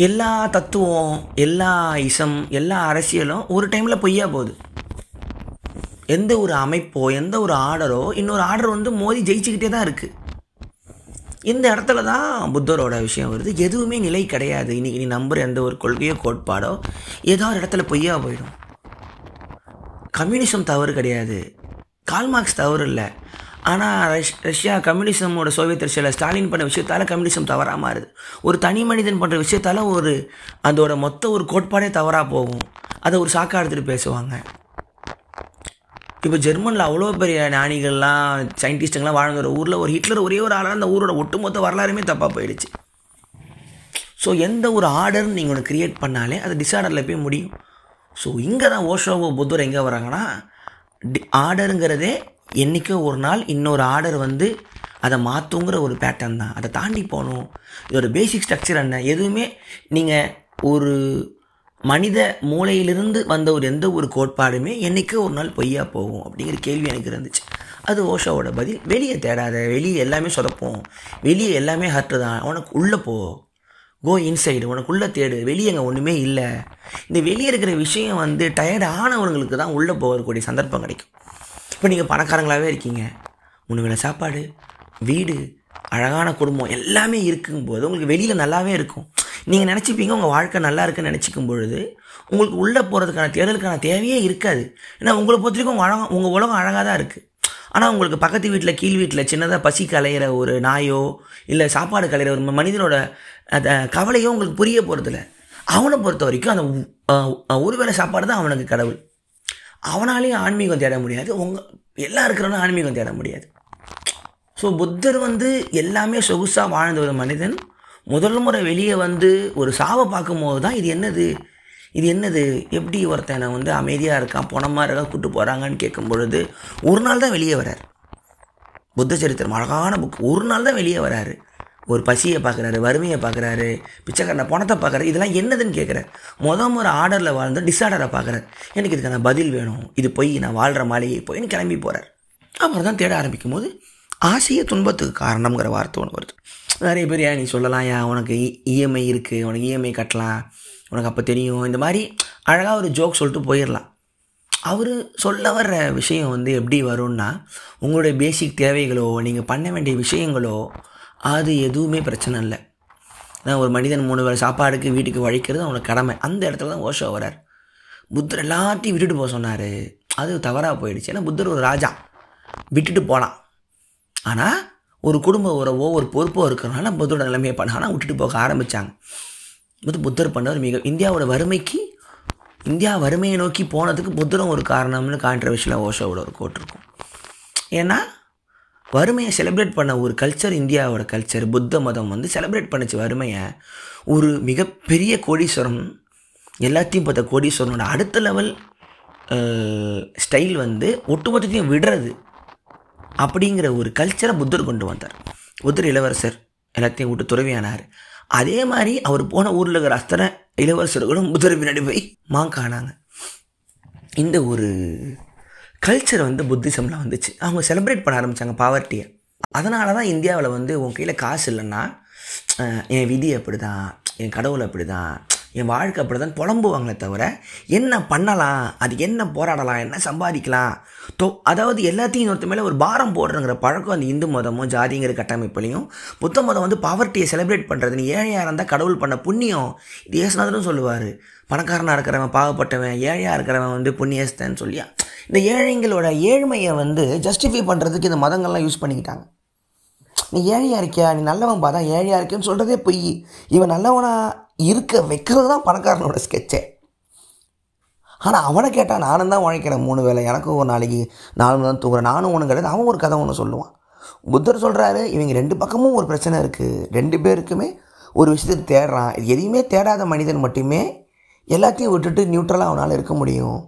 எல்லா தத்துவம் எல்லா இசம் எல்லா அரசியலும் ஒரு டைமில் பொய்யா போகுது. எந்த ஒரு அமைப்போ எந்த ஒரு ஆர்டரோ இன்னொரு ஆர்டர் வந்து மோதி ஜெயிச்சுக்கிட்டே தான் இருக்குது இந்த இடத்துல தான் புத்தரோட விஷயம் வருது. எதுவுமே நிலை கிடையாது. இன்றைக்கி நீ நம்புற எந்த ஒரு கொள்கையோ கோட்பாடோ ஏதோ ஒரு இடத்துல பொய்யா போயிடும். கம்யூனிசம் தவறு கிடையாது. கால்மார்க்ஸ் தவறு இல்லை. ஆனால் ரஷ் ரஷ்யா கம்யூனிசமோட சோவியத் ரஷ்யாவில் ஸ்டாலின் பண்ண விஷயத்தால் கம்யூனிசம் தவறாக மாறுது. ஒரு தனி மனிதன் பண்ணுற விஷயத்தால் ஒரு அதோட மொத்த ஒரு கோட்பாடே தவறாக போகும். அதை ஒரு சாக்கா எடுத்துகிட்டு பேசுவாங்க. இப்போ ஜெர்மனில் அவ்வளோ பெரிய ஞானிகள்லாம் சயின்டிஸ்ட்டுங்கெல்லாம் ஒரு ஊரில் ஒரு ஹிட்லர் ஒரே ஒரு ஆளாக அந்த ஊரோட ஒட்டுமொத்த வரலாறுமே தப்பாக போயிடுச்சு. ஸோ எந்த ஒரு ஆர்டர் நீங்கள் ஒன்று க்ரியேட் பண்ணாலே அது டிஸார்டரில் போய் முடியும். ஸோ இங்கே தான் ஓஷோவோ புத்தர் எங்கே வராங்கன்னா டி ஆர்டருங்கிறதே என்றைக்கோ ஒரு நாள் இன்னொரு ஆர்டர் வந்து அதை மாற்றுங்கிற ஒரு பேட்டர்ன் தான். அதை தாண்டி போகணும். இதோட பேசிக் ஸ்ட்ரக்சர் என்ன? எதுவுமே நீங்கள் ஒரு மனித மூளையிலிருந்து வந்த ஒரு எந்த ஒரு கோட்பாடுமே என்றைக்கோ ஒரு நாள் பொய்யா போகும் அப்படிங்கிற கேள்வி எனக்கு இருந்துச்சு. அது ஓஷோவோட பதில். வெளியே தேடாத வெளியே எல்லாமே சொதப்போம். வெளியே எல்லாமே ஹர்ட்டு தான். உனக்கு உள்ளே போ. கோ இன்சைடு உனக்குள்ளே தேடு. வெளியே அங்கே ஒன்றுமே இல்லை. இந்த வெளியே இருக்கிற விஷயம் வந்து டயர்ட் ஆனவங்களுக்கு தான் உள்ளே போகக்கூடிய சந்தர்ப்பம் கிடைக்கும். இப்போ நீங்கள் பணக்காரங்களாகவே இருக்கீங்க. மூணு வேளை சாப்பாடு வீடு அழகான குடும்பம் எல்லாமே இருக்கும்போது உங்களுக்கு வெளியில் நல்லாவே இருக்கும். நீங்கள் நினச்சிப்பீங்க உங்கள் வாழ்க்கை நல்லா இருக்குன்னு நினச்சிக்கும் பொழுது உங்களுக்கு உள்ளே போகிறதுக்கான தேடலுக்கான தேவையே இருக்காது. ஏன்னா உங்களை பொறுத்த வரைக்கும் உங்கள் அழகாக உங்கள் உலகம் அழகாக தான் இருக்குது ஆனால் உங்களுக்கு பக்கத்து வீட்டில் கீழ் வீட்டில் சின்னதாக பசி கலையிற ஒரு நாயோ இல்லை சாப்பாடு கலையிற ஒரு மனிதனோட அந்த கவலையோ உங்களுக்கு புரிய போகிறதில்ல அவனை பொறுத்த வரைக்கும் அந்த ஒரு வேளை சாப்பாடு தான் அவனுக்கு கடவுள். அவனாலையும் ஆன்மீகம் தேட முடியாது. உங்கள் எல்லாம் இருக்கிறவனும் ஆன்மீகம் தேட முடியாது. ஸோ புத்தர் வந்து எல்லாமே சொகுசாக வாழ்ந்த ஒரு மனிதன். முதல் முறை வெளியே வந்து ஒரு சாவை பார்க்கும்போது தான் இது என்னது? இது என்னது? எப்படி ஒருத்தனை வந்து அமைதியாக இருக்கான் பொணமாக இருக்கா கூட்டு போகிறாங்கன்னு கேட்கும் பொழுது ஒரு நாள் தான் வெளியே வரார் புத்த சரித்திரம் அழகான புக் ஒரு நாள் தான் வெளியே வராரு ஒரு பசியை பார்க்குறாரு வறுமையை பார்க்குறாரு பிச்சைக்காரனை பணத்தை பார்க்குறாரு இதெல்லாம் என்னதுன்னு கேட்குறேன் மொதல் முறை ஆர்டரில் வாழ்ந்து டிஸார்டரை பார்க்குறாரு. எனக்கு இதுக்கான பதில் வேணும். இது போய் நான் வாழ்கிற மாளிகை போயின்னு கிளம்பி போகிறார் அப்புறம் தான் தேட ஆரம்பிக்கும் போது ஆசைய துன்பத்துக்கு காரணம்ங்கிற வார்த்தை ஒன்று வருது. நிறைய பேர் ஏன் நீ சொல்லலாம்? ஏன் உனக்கு இஎம்ஐ இருக்குது உனக்கு இஎம்ஐ கட்டலாம். உனக்கு அப்போ தெரியும். இந்த மாதிரி அழகாக ஒரு ஜோக் சொல்லிட்டு போயிடலாம் அவர் சொல்ல வர்ற விஷயம் வந்து எப்படி வரும்னா உங்களுடைய பேசிக் தேவைகளோ நீங்கள் பண்ண வேண்டிய விஷயங்களோ அது எதுவுமே பிரச்சனை இல்லை. நான் ஒரு மனிதன் மூணு வேலை சாப்பாடுக்கு வீட்டுக்கு வழிக்கிறது அவனோட கடமை. அந்த இடத்துல தான் ஓஷோ வரார். புத்தர் எல்லாத்தையும் விட்டுட்டு போக சொன்னார். அது தவறாக போயிடுச்சு. ஏன்னா புத்தர் ஒரு ராஜா. விட்டுட்டு போகலாம் ஆனால் ஒரு குடும்ப உறவோ ஒரு பொறுப்போ இருக்கிறனால புத்தரோட நிலைமையை பண்ண ஆனால் விட்டுட்டு போக ஆரம்பித்தாங்க புத்த புத்தர் பண்ணவர் மிக இந்தியாவோட வறுமைக்கு இந்தியா வறுமையை நோக்கி போனதுக்கு புத்தரும் ஒரு காரணம்னு கான்ட்ரவர்ஷியலாக ஓஷோவோட ஒரு கோட் இருக்கும். ஏன்னா வறுமையை செலிப்ரேட் பண்ண ஒரு கல்ச்சர் இந்தியாவோட கல்ச்சர் புத்த மதம் வந்து செலிப்ரேட் பண்ணிச்சு வறுமையை. ஒரு மிகப்பெரிய கோடீஸ்வரம் எல்லாத்தையும் பார்த்த கோடீஸ்வரனோட அடுத்த லெவல் ஸ்டைல் வந்து ஒட்டுமொத்தத்தையும் விடுறது அப்படிங்கிற ஒரு கல்ச்சரை புத்தர் கொண்டு வந்தார். புத்தர் இளவரசர் எல்லாத்தையும் விட்டு துறவியானார். அதே மாதிரி அவர் போன ஊரில் இருக்கிற அத்தனை இளவரசர்களும் புத்தர் பின்னாடி போய் மாங்கானாங்க. இந்த ஒரு கல்ச்சர் வந்து புத்திசமில் வந்துச்சு. அவங்க செலிப்ரேட் பண்ண ஆரம்பித்தாங்க பாவர்ட்டியை அதனால தான் இந்தியாவில் வந்து உன் கையில் காசு இல்லைன்னா என் விதி அப்படி தான் என் கடவுள் அப்படி தான் என் வாழ்க்கை அப்படி தான் புலம்புவாங்களே தவிர என்ன பண்ணலாம் அது என்ன போராடலாம் என்ன சம்பாதிக்கலாம் தோ அதாவது எல்லாத்தையும் இன்னொருத்த மேலே ஒரு பாரம் போடுறங்கிற பழக்கம் அந்த இந்து மதமும் ஜாதிங்கிற கட்டமைப்புலையும் புத்த மதம் வந்து பாவர்ட்டியை செலிப்ரேட் பண்ணுறது நீ ஏழையாக இருந்தால் கடவுள் பண்ண புண்ணியம் இது ஏசுநாதரும் சொல்லுவார். பணக்காரனாக இருக்கிறவன் பாவப்பட்டவன் ஏழையாக இருக்கிறவன் வந்து புண்ணியஸ்தன்னு சொல்லியா இந்த ஏழைங்களோட ஏழ்மையை வந்து ஜஸ்டிஃபை பண்ணுறதுக்கு இந்த மதங்கள்லாம் யூஸ் பண்ணிக்கிட்டாங்க. நீ ஏழையாக இருக்கியா? நீ நல்லவன் பார்த்தா ஏழையாக இருக்கேன்னு சொல்கிறதே பொய். இவன் நல்லவனாக இருக்க வைக்கிறது தான் பணக்காரனோட ஸ்கெட்சே ஆனால் அவனை கேட்டால் நானும் தான் உழைக்கிறேன் மூணு வேளை எனக்கும் ஒரு நாளைக்கு நானும் தான் தூங்குறேன் நானும் ஒன்று கிடையாது அவன் ஒரு கதை ஒன்று சொல்லுவான். புத்தர் சொல்கிறாரு இவங்க ரெண்டு பக்கமும் ஒரு பிரச்சனை இருக்குது ரெண்டு பேருக்குமே ஒரு விஷயத்தை தேடுறான். எதையுமே தேடாத மனிதன் மட்டுமே எல்லாத்தையும் விட்டுட்டு நியூட்ரலாக அவனால் இருக்க முடியும்.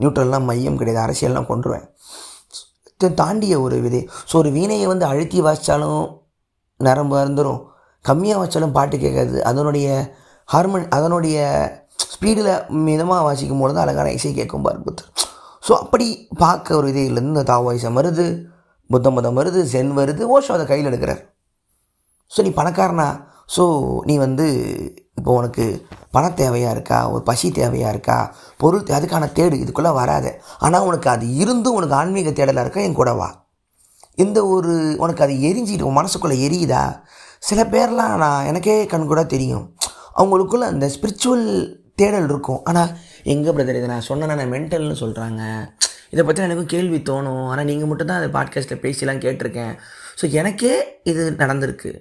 நியூட்ரல்லாம் மையம் கிடையாது அரசியல்லாம் கொண்டுருவேன் தாண்டிய ஒரு விதை. ஸோ ஒரு வீணையை வந்து அழுத்தி வாசித்தாலும் நரம்பு அறந்துடும் கம்மியாக வச்சாலும் பாட்டு கேட்காது. அதனுடைய ஹார்மோன் அதனுடைய ஸ்பீடில் மிதமாக வாசிக்கும் போது தான் அழகான இசை கேட்கும் பார் புத்தர். ஸோ அப்படி பார்க்க ஒரு இதையிலேருந்து இந்த தாவாயிசம் வருது புத்த மதம் வருது சென் வருது ஓஷோ அதை கையில் எடுக்கிறார். ஸோ நீ பணக்காரனா? ஸோ நீ வந்து இப்போ உனக்கு பண தேவையாக இருக்கா? ஒரு பசி தேவையாக இருக்கா? பொருள் அதுக்கான தேடு இதுக்குள்ளே வராத. ஆனால் உனக்கு அது இருந்தும் உனக்கு ஆன்மீக தேடலாக இருக்கா? என் கூட வா. இந்த ஒரு உனக்கு அது எரிஞ்சிட்டு உன் மனசுக்குள்ளே எரியுதா? சில பேர்லாம் நான் எனக்கே கண் கூட தெரியும். அவங்களுக்குள்ள அந்த ஸ்பிரிச்சுவல் தேடல் இருக்கும். ஆனால் எங்கே பிரதர் இதை நான் சொன்னேன்னா நான் மென்டல்னு சொல்கிறாங்க இதை பற்றி எனக்கும் கேள்வி தோணும். ஆனால் நீங்கள் மட்டும் தான் அதை பாட்காஸ்ட்டில் பேசிலாம் கேட்டிருக்கேன். ஸோ எனக்கே இது நடந்திருக்கு.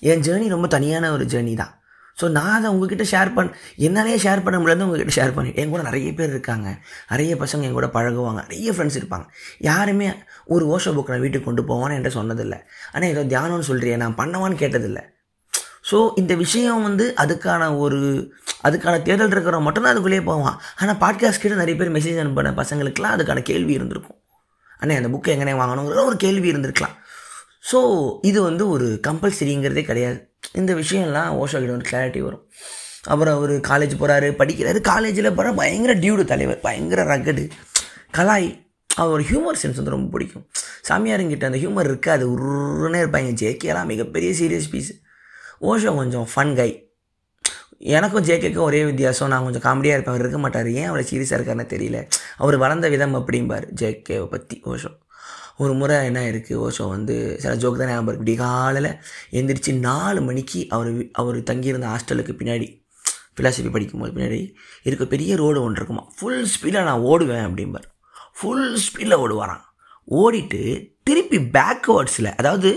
என் ஜேர்னி ரொம்ப தனியான ஒரு ஜேர்னி தான். ஸோ நான் அதை உங்ககிட்ட ஷேர் பண்ண என்னாலேயே ஷேர் பண்ண முடியாது உங்ககிட்ட ஷேர் பண்ணி என் கூட நிறைய பேர் இருக்காங்க. நிறைய பசங்க என் கூட பழகுவாங்க. நிறைய ஃப்ரெண்ட்ஸ் இருப்பாங்க. யாருமே ஒரு ஓஷோ புக் நான் வீட்டுக்கு கொண்டு போவான்னு என்கிட்ட சொன்னதில்லை. ஆனால் ஏதோ தியானம்னு சொல்கிறேன் நான் பண்ணவான்னு கேட்டதில்லை. ஸோ இந்த விஷயம் வந்து அதுக்கான ஒரு அதுக்கான தேடல் இருக்கிறவங்க மட்டும்தான் அதுக்குள்ளேயே போவான். ஆனால் பாட்காஸ்ட் கிட்ட நிறைய பேர் மெசேஜ் அனுப்பின பசங்களுக்குலாம் அதுக்கான கேள்வி இருந்திருக்கும். அண்ணே அந்த புக்கை எங்கனே வாங்கணுங்கிற ஒரு கேள்வி இருந்திருக்கலாம். ஸோ இது வந்து ஒரு கம்பல்சரிங்கிறதே கிடையாது. இந்த விஷயம்லாம் ஓஷோ கிட்ட ஒரு கிளாரிட்டி வரும். அப்புறம் அவர் காலேஜ் போகிறாரு படிக்கிறாரு. காலேஜில் போகிற பயங்கர டியூடு தலைவர் பயங்கர ரகடு கலாய் அவர் ஹியூமர் சென்ஸ் வந்து ரொம்ப பிடிக்கும். சாமியாருங்கிட்ட அந்த ஹியூமர் இருக்காது உருன்னே இருப்பாங்க. ஜேகேலாம் மிகப்பெரிய சீரியஸ் பீஸ் ஓஷோ கொஞ்சம் ஃபன் கை எனக்கும் ஜேகேக்கும் ஒரே வித்தியாசம் நான் கொஞ்சம் காமெடியாக இருப்பேன். அவர் இருக்க மாட்டார். ஏன் அவ்வளோ சீரியஸாக இருக்காருன்னு தெரியல. அவர் வளர்ந்த விதம் அப்படிம்பார் ஜேகேவை பற்றி ஓஷோ. ஒரு முறை என்ன இருக்குது ஓஷோ வந்து சில ஜோக் தான் ஞாபகம் இருக்குது காலையில் எந்திரிச்சு நாலு மணிக்கு அவர் அவர் தங்கியிருந்த ஹாஸ்டலுக்கு பின்னாடி ஃபிலாசபி படிக்கும்போது பின்னாடி இருக்க பெரிய ரோடு ஒன்று இருக்குமா. ஃபுல் ஸ்பீடில் நான் ஓடுவேன் அப்படிம்பார். ஃபுல் ஸ்பீடில் ஓடுவாராம். ஓடிட்டு திருப்பி பேக்வேர்ட்ஸில் அதாவது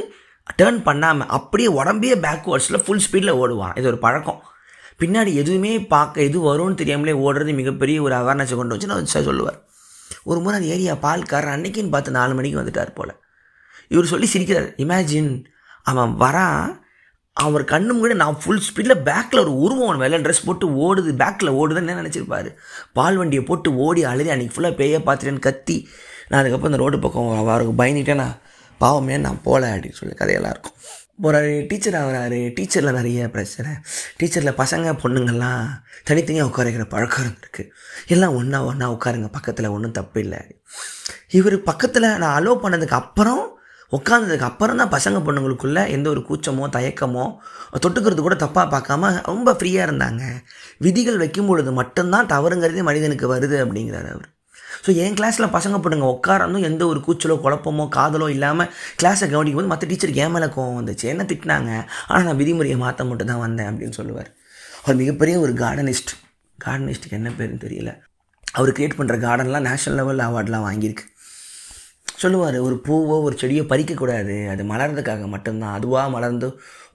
டேர்ன் பண்ணாமல் அப்படியே உடம்பே பேக்வேர்ட்ஸில் ஃபுல் ஸ்பீடில் ஓடுவான் இது ஒரு பழக்கம். பின்னாடி எதுவுமே பார்க்க எது வரும்னு தெரியாமலே ஓடுறது மிகப்பெரிய ஒரு அவேர்னஸை கொண்டு வச்சு நான் சொல்லுவார். ஒரு முறை அந்த ஏரியா பால்காரர் அன்னைக்குன்னு பார்த்து நாலு மணிக்கு வந்துட்டார் போல். இவர் சொல்லி சிரிக்கிறார் இமேஜின் அவன் வரான் அவர் கண்ணு முன்னாடி நான் ஃபுல் ஸ்பீடில் பேக்கில் ஒரு உருவம் அவன் வெள்ளை ட்ரெஸ் போட்டு ஓடுது பேக்கில் ஓடுதுன்னு நினச்சிருப்பாரு? பால் வண்டியை போட்டு ஓடி அழுதி அன்றைக்கி ஃபுல்லாக பேய பார்த்துட்டேன்னு கத்தி. நான் அதுக்கப்புறம் இந்த ரோடு பக்கம் அவருக்கு பயந்துட்டேன் நான் பாவமே நான் போகல அப்படின்னு சொல்லி கதையெல்லாம் இருக்கும். ஒரு டீச்சர் ஆகிறாரு டீச்சரில் நிறைய பிரச்சனை. டீச்சரில் பசங்க பொண்ணுங்கள்லாம் தனித்தனியாக உட்கார பழக்கம் இருந்திருக்கு எல்லாம் ஒன்றா ஒன்றா உட்காருங்க பக்கத்தில் ஒன்றும் தப்பு இல்லை. இவர் பக்கத்தில் நான் அலோவ் பண்ணதுக்கு அப்புறம் உட்காந்ததுக்கு அப்புறம் தான் பசங்க பொண்ணுங்களுக்குள்ள எந்த ஒரு கூச்சமோ தயக்கமோ தொட்டுக்கிறது கூட தப்பாக பார்க்காம ரொம்ப ஃப்ரீயாக இருந்தாங்க. விதிகள் வைக்கும் பொழுது மட்டும்தான் தவறுங்கிறதே மனிதனுக்கு வருது அப்படிங்கிறார் அவர். ஸோ என் கிளாஸில் பசங்க போட்டுங்க உட்காரந்தும் எந்த ஒரு கூச்சலோ குழப்பமோ காதலோ இல்லாமல் கிளாஸை கவனிக்கும் போது மற்ற டீச்சருக்கு ஏன் மேலே கோவம் வந்துச்சு. என்ன திட்டினாங்க? ஆனால் நான் விதிமுறையை மாற்ற மட்டும் தான் வந்தேன் அப்படின்னு சொல்லுவார். அவர் மிகப்பெரிய ஒரு கார்டனிஸ்ட் கார்டனிஸ்ட்டுக்கு என்ன பேருன்னு தெரியல. அவர் கிரியேட் பண்ணுற கார்டன்லாம் நேஷனல் லெவல் அவார்ட்லாம் வாங்கியிருக்கு. சொல்லுவார் ஒரு பூவோ ஒரு செடியோ பறிக்கக்கூடாது. அது மலர்றதுக்காக மட்டும்தான். அதுவாக மலர்ந்து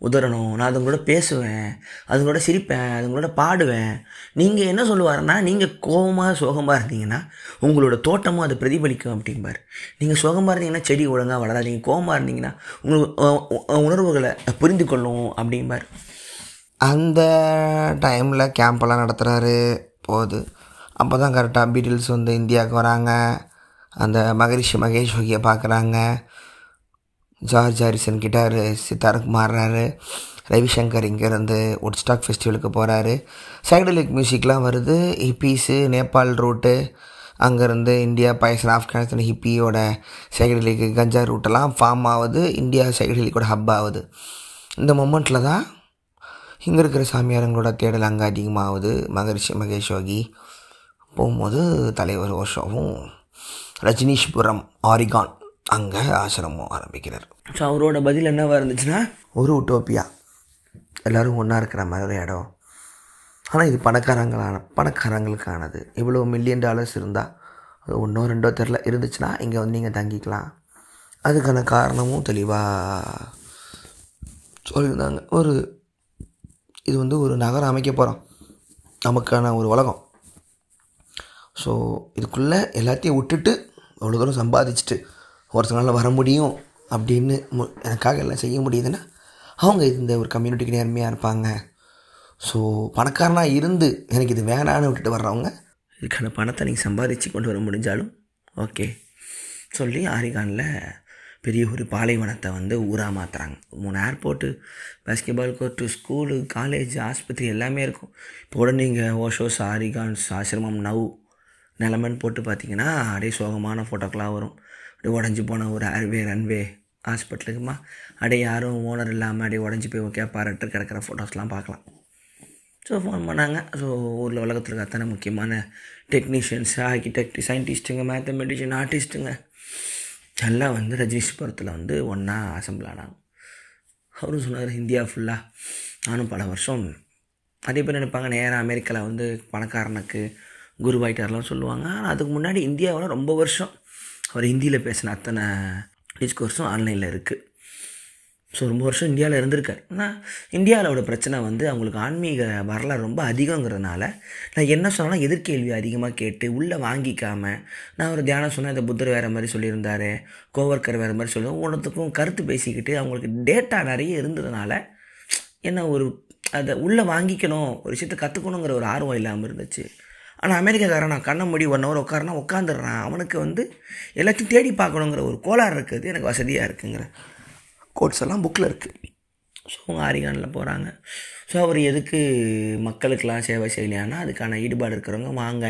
உதறணும். நான் அதுங்களோட பேசுவேன். அதுங்களோட சிரிப்பேன். அதுங்களோட பாடுவேன். நீங்கள் என்ன சொல்லுவாருன்னா நீங்கள் கோபமாக சோகமாக இருந்தீங்கன்னா உங்களோட தோட்டமும் அது பிரதிபலிக்கும் அப்படிம்பார். நீங்கள் சோகமாக இருந்தீங்கன்னா செடி ஒழுங்காக வளராது. நீங்கள் கோபமாக இருந்தீங்கன்னா உங்களுக்கு உணர்வுகளை புரிந்து கொள்ளும் அப்படிம்பார். அந்த டைமில் கேம்பெல்லாம் நடத்துகிறாரு போகுது. அப்போ தான் கரெக்டாக பீட்டில்ஸ் வந்து இந்தியாவுக்கு வராங்க. அந்த மகரிஷி மகேஷ் யோகியை பார்க்குறாங்க. ஜார்ஜ் ஹாரிசன் கிட்டார் சித்தாருக்கு மாறுறாரு ரவிசங்கர் இங்கேருந்து உட்ஸ்டாக் ஃபெஸ்டிவலுக்கு போகிறாரு சைடலிக் மியூசிக்லாம் வருது. ஹிப்பீஸு நேபாள் ரூட்டு அங்கேருந்து இந்தியா பாகிஸ்தான் ஆப்கானிஸ்தான் ஹிப்பியோட சைடலிக் கஞ்சா ரூட்டெல்லாம் ஃபார்ம் ஆகுது. இந்தியா சைடலிக்கோட ஹப் ஆகுது. இந்த மொமெண்ட்டில் தான் இங்கே இருக்கிற சாமியாரங்களோட தேடல் அங்கே அதிகமாகுது. மகரிஷி மகேஷ் யோகி போகும்போது தலைவர் ஓஷோவும் ரஜினீஷ்புரம் ஆரிகான் அங்கே ஆசிரமம் ஆரம்பிக்கிறார். ஸோ அவரோட பதில் என்னவாக இருந்துச்சுன்னா ஒரு உட்டோப்பியா. எல்லோரும் ஒன்றா இருக்கிற மாதிரி ஒரு இடம். ஆனால் இது பணக்காரங்களான பணக்காரங்களுக்கானது. இவ்வளோ மில்லியன் டாலர்ஸ் இருந்தால் அது ஒன்றோ ரெண்டோ தெரில இருந்துச்சுன்னா இங்கே வந்து நீங்கள் தங்கிக்கலாம். அதுக்கான காரணமும் தெளிவாக சொல்லியிருந்தாங்க. ஒரு இது வந்து ஒரு நகரம் அமைக்க போகிறோம் நமக்கான ஒரு உலகம். ஸோ இதுக்குள்ளே எல்லாத்தையும் விட்டுட்டு அவ்வளோ தூரம் சம்பாதிச்சுட்டு ஒருத்தனால வர முடியும் அப்படின்னு மு- எனக்காக எல்லாம் செய்ய முடியுதுன்னா அவங்க இந்த ஒரு கம்யூனிட்டிக்கு நேர்மையாக இருப்பாங்க. ஸோ பணக்காரனாக இருந்து எனக்கு இது வேணான்னு விட்டுட்டு வர்றவங்க இதுக்கான பணத்தை நீங்கள் சம்பாதிச்சு கொண்டு வர முடிஞ்சாலும் ஓகே சொல்லி ஆரிகானில் பெரிய ஒரு பாலைவனத்தை வந்து ஊராக மாற்றுறாங்க மூணு airport basketball court school college ஆஸ்பத்திரி எல்லாமே இருக்கும். இப்போ உடனே நீங்கள் ஓஷோஸ் ஆரிகான்ஸ் ஆசிரமம் நவ் நிலமன்னு போட்டு பார்த்தீங்கன்னா அப்படியே சோகமான ஃபோட்டோக்கெலாம் வரும். அப்படியே உடஞ்சி போன ஒரு அர்வே ரன்வே ஹாஸ்பிட்டலுக்குமா? அப்படியே யாரும் ஓனர் இல்லாமல் அப்படியே உடஞ்சி போய் ஓகே பாராட்டு கிடக்கிற ஃபோட்டோஸ்லாம் பார்க்கலாம். ஸோ ஃபோன் பண்ணாங்க. ஸோ ஊரில் உலகத்தில் இருக்க அத்தனை முக்கியமான டெக்னீஷியன்ஸ் ஆர்கிடெக்ட் சயின்டிஸ்ட்டுங்க மேத்தமெட்டிஷியன் ஆர்டிஸ்ட்டுங்க எல்லாம் வந்து ரஜினீஸ்வரத்தில் வந்து ஒன்றா அசம்பிள் ஆனாங்க. அவரும் சொன்னார் இந்தியா ஃபுல்லாக நானும் பல வருஷம் அதே பேர் நினைப்பாங்க நேராக அமெரிக்காவில் வந்து பணக்காரனுக்கு குருவாயிட்டார்லாம் சொல்லுவாங்க. ஆனால் அதுக்கு முன்னாடி இந்தியாவில் ரொம்ப வருஷம் அவர் ஹிந்தியில் பேசின அத்தனை டிஸ்கோர்ஸும் ஆன்லைனில் இருக்குது ஸோ ரொம்ப வருஷம் இந்தியாவில் இருந்திருக்கார். ஆனால் இந்தியாவிலோட பிரச்சனை வந்து அவங்களுக்கு ஆன்மீக வரலாறு ரொம்ப அதிகங்கிறதுனால நான் என்ன சொன்னாலும் எதிர்கேள்வி அதிகமாக கேட்டு உள்ளே வாங்கிக்காமல் நான் ஒரு தியானம் சொன்னேன் இந்த புத்தர் வேறு மாதிரி சொல்லியிருந்தார் கோவர்க்கர் வேறு மாதிரி சொல்லி ஒவ்வொருத்துக்கும் கருத்து பேசிக்கிட்டு அவங்களுக்கு டேட்டா நிறைய இருந்ததுனால என்ன ஒரு அதை உள்ளே வாங்கிக்கணும் ஒரு விஷயத்தை கற்றுக்கணுங்கிற ஒரு ஆர்வம் இல்லாமல் இருந்துச்சு. ஆனால் அமெரிக்காக்காரன் நான் கண்ணை மூடி ஒன் ஹவர் உட்காரனா உட்காந்துடுறான் அவனுக்கு வந்து எல்லாத்தையும் தேடி பார்க்கணுங்கிற ஒரு கோளாறு இருக்குது. எனக்கு வசதியாக இருக்குங்கிற கோட்ஸ் எல்லாம் புக்கில் இருக்குது ஸோ அவங்க ஆரிகானில் போகிறாங்க ஸோ அவர் எதுக்கு மக்களுக்கெல்லாம் சேவை செய்யலையானா அதுக்கான ஈடுபாடு இருக்கிறவங்க வாங்க.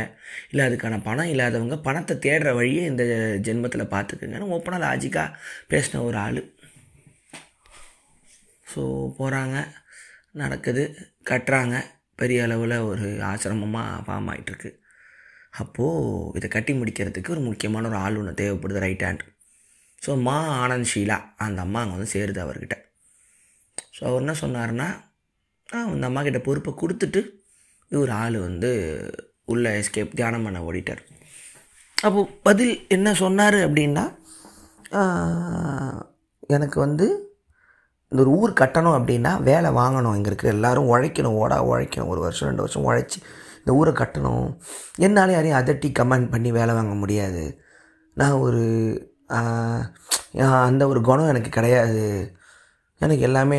இல்லை அதுக்கான பணம் இல்லாதவங்க பணத்தை தேடுற வழியை இந்த ஜென்மத்தில் பார்த்துக்குங்கன்னு ஓப்பனாக லாஜிக்காக பேசின ஒரு ஆள். ஸோ போகிறாங்க நடக்குது. கட்டுறாங்க. பெரிய அளவில் ஒரு ஆசிரமமாக ஃபார்ம் ஆகிட்டுருக்கு அப்போது இதை கட்டி முடிக்கிறதுக்கு ஒரு முக்கியமான ஒரு ஆள் ஒன்று தேவைப்படுது ரைட் ஹேண்ட் ஸோ மா ஆனந்த் ஷீலா அந்த அம்மா அங்கே வந்து சேருது அவர்கிட்ட. ஸோ அவர் என்ன சொன்னார்னா அந்த அம்மா கிட்ட பொறுப்பை கொடுத்துட்டு இவர் ஆள் வந்து உள்ள எஸ்கேப் தியானம் பண்ண ஓடிட்டார். அப்போது பதில் என்ன சொன்னார் அப்படின்னா எனக்கு வந்து இந்த ஒரு ஊர் கட்டணும் அப்படின்னா வேலை வாங்கணும். இங்கே இருக்கிற எல்லாரும் உழைக்கணும். ஓடா உழைக்கணும். ஒரு வருஷம் ரெண்டு வருஷம் உழைச்சி இந்த ஊரை கட்டணும். என்னால் யாரையும் அதட்டி கமெண்ட் பண்ணி வேலை வாங்க முடியாது. நான் ஒரு அந்த ஒரு குணம் எனக்கு கிடையாது. எனக்கு எல்லாமே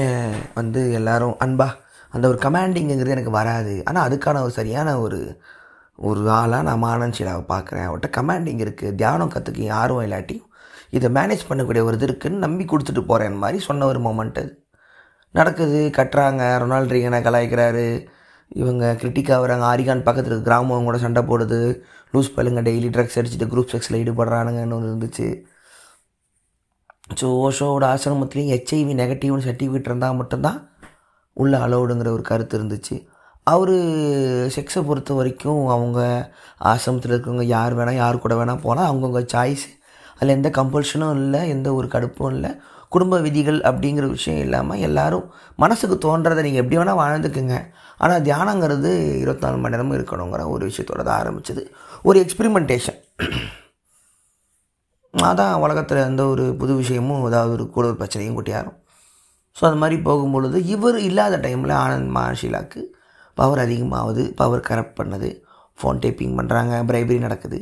வந்து எல்லோரும் அன்பா அந்த ஒரு கமாண்டிங்கிறது எனக்கு வராது. ஆனால் அதுக்கான ஒரு சரியான ஒரு ஒரு ஆளாக நான் மானன் ஷீலாவை பார்க்குறேன். அவர்கிட்ட கமாண்டிங் இருக்குது தியானம் கற்றுக்க ஆர்வம் இல்லாட்டியும் இதை மேனேஜ் பண்ணக்கூடிய ஒரு இது இருக்குன்னு நம்பி கொடுத்துட்டு போகிறேன் மாதிரி சொன்ன ஒரு மொமெண்ட் அது. நடக்குது கட்டுறாங்க ரொனால்ட் ரீகனை கலாய்க்கிறாரு. இவங்க கிரிட்டிக் வராங்க. ஆரிகான் பக்கத்தில் கிராமம் கூட சண்டை போடுது. லூஸ் பல்லுங்க டெய்லி ட்ரக்ஸ் அடிச்சுட்டு குரூப் செக்ஸில் ஈடுபடுறானுங்கன்னு ஒன்று இருந்துச்சு. ஸோ ஓஷோவோட ஆசிரமத்துலேயும் ஹெச்ஐவி நெகட்டிவ்னு சர்டிஃபிகேட் இருந்தால் மட்டும்தான் உள்ள அலௌடுங்கிற ஒரு கருத்து இருந்துச்சு. அவர் செக்ஸை பொறுத்த வரைக்கும் அவங்க ஆசிரமத்தில் இருக்கவங்க யார் வேணால் யார் கூட வேணால் போனால் அவங்கவுங்க சாய்ஸ் அதில் எந்த கம்பல்ஷனும் இல்லை எந்த ஒரு கடுப்பும் இல்லை. குடும்ப விதிகள் அப்படிங்கிற விஷயம் இல்லாமல் எல்லோரும் மனசுக்கு தோன்றதை நீங்கள் எப்படி வேணால் வாழ்ந்துக்குங்க. ஆனால் தியானங்கிறது இருபத்தாலு மணி நேரமும் இருக்கணுங்கிற ஒரு விஷயத்தோட தான் ஆரம்பிச்சது. ஒரு எக்ஸ்பிரிமெண்டேஷன் அதான் உலகத்தில் எந்த ஒரு புது விஷயமும் ஏதாவது ஒரு கூட ஒரு பிரச்சனையும் குட்டியாரும். ஸோ அந்த மாதிரி போகும்பொழுது இவர் இல்லாத டைமில் ஆனந்த் மஹாஷிலாக்கு பவர் அதிகமாகுது பவர் கரப்ட் பண்ணுது. ஃபோன் டேப்பிங் பண்ணுறாங்க பிரைபரி நடக்குது.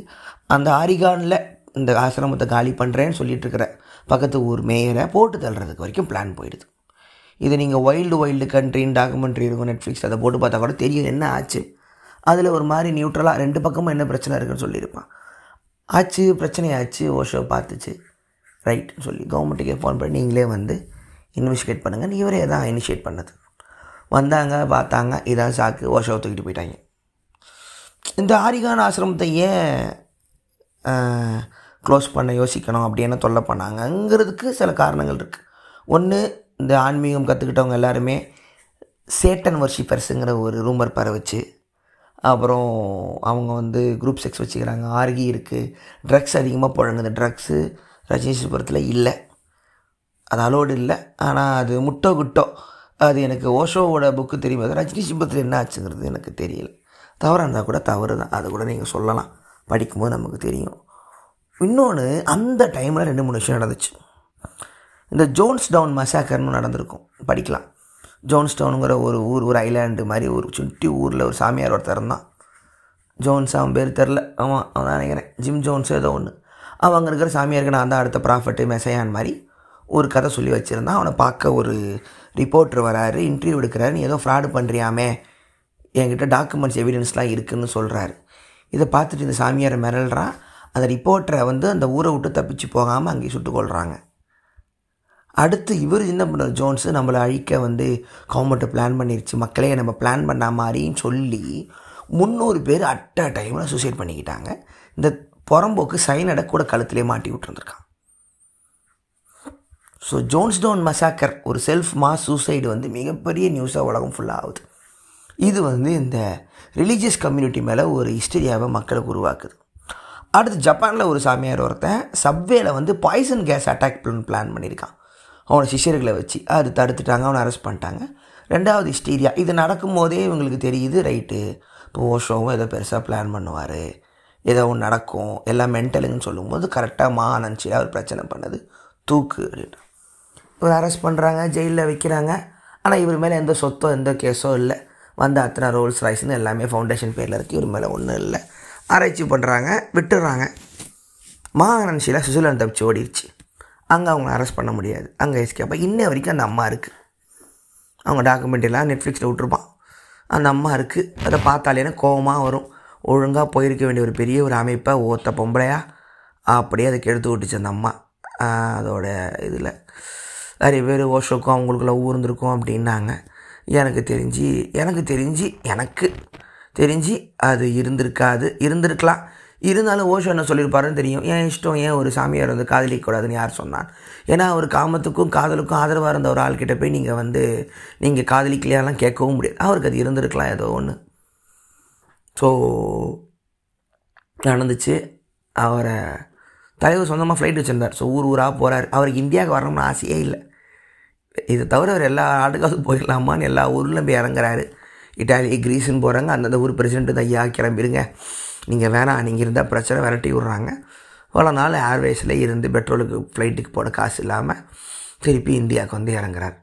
அந்த ஆரிகானில் இந்த ஆசிரமத்தை காலி பண்ணுறேன்னு சொல்லிட்டு இருக்கிற பக்கத்து ஊர் மேயரை போட்டு தள்ளுறதுக்கு வரைக்கும் பிளான் போயிடுது. இது நீங்கள் வைல்டு வைல்டு கண்ட்ரின்னு டாக்குமெண்ட்ரி இருக்கும் நெட்ஃப்ளிக்ஸ் அதை போட்டு பார்த்தா கூட தெரியும் என்ன ஆச்சு. அதில் ஒரு மாதிரி நியூட்ரலாக ரெண்டு பக்கமும் என்ன பிரச்சனை இருக்குன்னு சொல்லியிருப்பான். ஆச்சு பிரச்சனை ஆச்சு ஓஷோ பார்த்துச்சு. ரைட்னு சொல்லி கவர்மெண்ட்டுக்கே ஃபோன் பண்ணி நீங்களே வந்து இன்வெஸ்டிகேட் பண்ணுங்கள் இவரே தான் இனிஷியேட் பண்ணது. வந்தாங்க பார்த்தாங்க இதான் சாக்கு ஓஷோ தூக்கிட்டு போயிட்டாங்க. இந்த ஆரிகான் ஆசிரமத்தை ஏன் க்ளோஸ் பண்ண யோசிக்கணும் அப்படின்னு தொல்லை பண்ணாங்கங்கிறதுக்கு சில காரணங்கள் இருக்குது ஒன்று இந்த ஆன்மீகம் கற்றுக்கிட்டவங்க எல்லாருமே சேட்டன் வர்ஷிப்பர்ஸுங்கிற ஒரு ரூமர் பரவச்சு. அப்புறம் அவங்க வந்து குரூப் செக்ஸ் வச்சுக்கிறாங்க. ஆர்கி இருக்குது ட்ரக்ஸ் அதிகமாக புழங்குது. ட்ரக்ஸு ரஜினிஸ்வரத்தில் இல்லை. அது அலோடு இல்லை. ஆனால் அது முட்டோ குட்டோ. அது எனக்கு ஓஷோவோட புக்கு தெரியும். அது ரஜினி என்ன ஆச்சுங்கிறது எனக்கு தெரியல. தவறாக இருந்தால் கூட தவறு தான் அதை கூட நீங்கள் சொல்லலாம். படிக்கும்போது நமக்கு தெரியும். இன்னொன்று அந்த டைமில் ரெண்டு மூணு விஷயம் நடந்துச்சு. இந்த ஜோன்ஸ் டவுன் மசாக்கர்னு நடந்திருக்கும். படிக்கலாம். ஜோன்ஸ் டவுனுங்கிற ஒரு ஊர் ஒரு ஐலாண்டு மாதிரி ஒரு சுட்டி ஊரில் ஒரு சாமியார் ஒருத்தர் இருந்தான். ஜோன்ஸ் அவன் பேர் தெரில ஆமாம் அவன் தான் நினைக்கிறேன். ஜிம் ஜோன்ஸ் ஏதோ ஒன்று அவன் அங்கே இருக்கிற சாமியாருக்கு நான் தான் அடுத்த ப்ராஃபிட்டு மெசையான் மாதிரி ஒரு கதை சொல்லி வச்சுருந்தான். அவனை பார்க்க ஒரு ரிப்போர்ட்டர் வராரு இன்டர்வியூ எடுக்கிறாரு. நீ ஏதோ ஃப்ராடு பண்ணுறியாமே என்கிட்ட டாக்குமெண்ட்ஸ் எவிடன்ஸ்லாம் இருக்குதுன்னு சொல்கிறாரு இதை பார்த்துட்டு இந்த சாமியாரை மிரள்றான். அந்த ரிப்போர்ட்டரை வந்து அந்த ஊரை விட்டு தப்பிச்சு போகாமல் அங்கேயே சுட்டு கொள்கிறாங்க அடுத்து இவர் என்ன பண்ணுற ஜோன்ஸு? நம்மளை அழிக்க வந்து கவர்மெண்ட்டு பிளான் பண்ணிருச்சு மக்களே நம்ம பிளான் பண்ண மாதிரின்னு சொல்லி முந்நூறு பேர் அட் அ டைமில் சூசைட் பண்ணிக்கிட்டாங்க. இந்த புறம்போக்கு சைனடை கூட கழுத்திலே மாட்டி விட்டுருந்துருக்கான். ஸோ ஜோன்ஸ் டவுன் மசாக்கர் ஒரு செல்ஃப் மாஸ் சூசைடு வந்து மிகப்பெரிய நியூஸாக உலகம் ஃபுல்லாக ஆகுது. இது வந்து இந்த ரிலீஜியஸ் கம்யூனிட்டி மேலே ஒரு ஹிஸ்டரியாவை மக்களுக்கு உருவாக்குது. அடுத்து ஜப்பானில் ஒரு சாமியார் ஒருத்தன் சப்வேல வந்து பாய்சன் கேஸ் அட்டாக் பிளான் பண்ணியிருக்கான். அவனோட சிஷ்யர்களை வச்சு அது தடுத்துட்டாங்க அவனை அரெஸ்ட் பண்ணிட்டாங்க. ரெண்டாவது ஹிஸ்டீரியா இது நடக்கும்போதே இவங்களுக்கு தெரியுது ரைட்டு இப்போ ஓஷோவும் ஏதோ பெருசாக பிளான் பண்ணுவார். ஏதோ ஒன்று நடக்கும் எல்லாம் மென்டலுங்கன்னு சொல்லும்போது கரெக்டாக மா அவர் பிரச்சனை பண்ணது தூக்கு அப்படின்ட்டு இவர் அரெஸ்ட் பண்ணுறாங்க ஜெயிலில் வைக்கிறாங்க. ஆனால் இவர் மேலே எந்த சொத்தோ எந்த கேஸோ இல்லை. வந்த அத்தனை ரோல்ஸ் ரைஸ்னு எல்லாமே ஃபவுண்டேஷன் பேரில் இருக்குது இவர் மேலே ஒன்றும் இல்லை. ஆராய்ச்சி பண்ணுறாங்க விட்டுடுறாங்க மாகாணன்சியில் சுவிட்சர்லாந்து தப்பிச்சு ஓடிடுச்சு அங்கே அவங்கள அரெஸ்ட் பண்ண முடியாது. அங்கே எஸ்கேப்பா இன்ன வரைக்கும் அந்த அம்மா இருக்குது அவங்க டாக்குமெண்ட் எல்லாம் நெட்ஃப்ளிக்ஸில் விட்ருப்பான் அந்த அம்மா இருக்குது அதை பார்த்தாலே கோபமாக வரும். ஒழுங்காக போயிருக்க வேண்டிய ஒரு பெரிய ஒரு அமைப்பை ஓத்த பொம்பளையா அப்படியே அதுக்கு எடுத்து விட்டுச்சு அந்த அம்மா. அதோடய அதோட இதில். நிறைய பேர் ஓஷோக்கும் அவங்களுக்குள்ள ஊர்ந்துருக்கும் அப்படின்னாங்க. எனக்கு தெரிஞ்சு எனக்கு தெரிஞ்சு எனக்கு தெரிஞ்சு அது இருந்திருக்காது. இருந்திருக்கலாம். இருந்தாலும் ஓஷோ என்ன சொல்லியிருப்பாருன்னு தெரியும். ஏன் இஷ்டம் ஏன் ஒரு சாமியார் வந்து காதலிக்கக்கூடாதுன்னு யார் சொன்னான்? ஏன்னா அவர் காமத்துக்கும் காதலுக்கும் ஆதரவாக இருந்த ஒரு ஆள்கிட்ட போய் நீங்கள் வந்து நீங்கள் காதலிக்கலையாலாம் கேட்கவும் முடியாது. அவருக்கு அது இருந்திருக்கலாம் ஏதோ ஒன்று ஸோ நடந்துச்சு. அவரை தலைவர் சொந்தமாக ஃப்ளைட் வச்சுருந்தார். ஸோ ஊர் ஊராக போகிறார் அவருக்கு இந்தியாவுக்கு வரணும்னு ஆசையே இல்லை. இதை தவிர அவர் எல்லா நாட்டுக்காவது போயிடலாமான்னு எல்லா ஊர்லேயும் போய் இறங்குறாரு. இட்டாலி கிரீஸ்னு போகிறாங்க அந்தந்த ஊர் பிரசிடென்ட்டு ஐயா கிளம்பிடுங்க நீங்கள் வேணாம் நீங்கள் இருந்தால் பிரச்சனை விரட்டி விட்றாங்க. இவ்வளோ நாள் ஏர்வேஸில் இருந்து பெட்ரோலுக்கு ஃப்ளைட்டுக்கு போட காசு இல்லாமல் திருப்பி இந்தியாவுக்கு வந்து இறங்குறார்.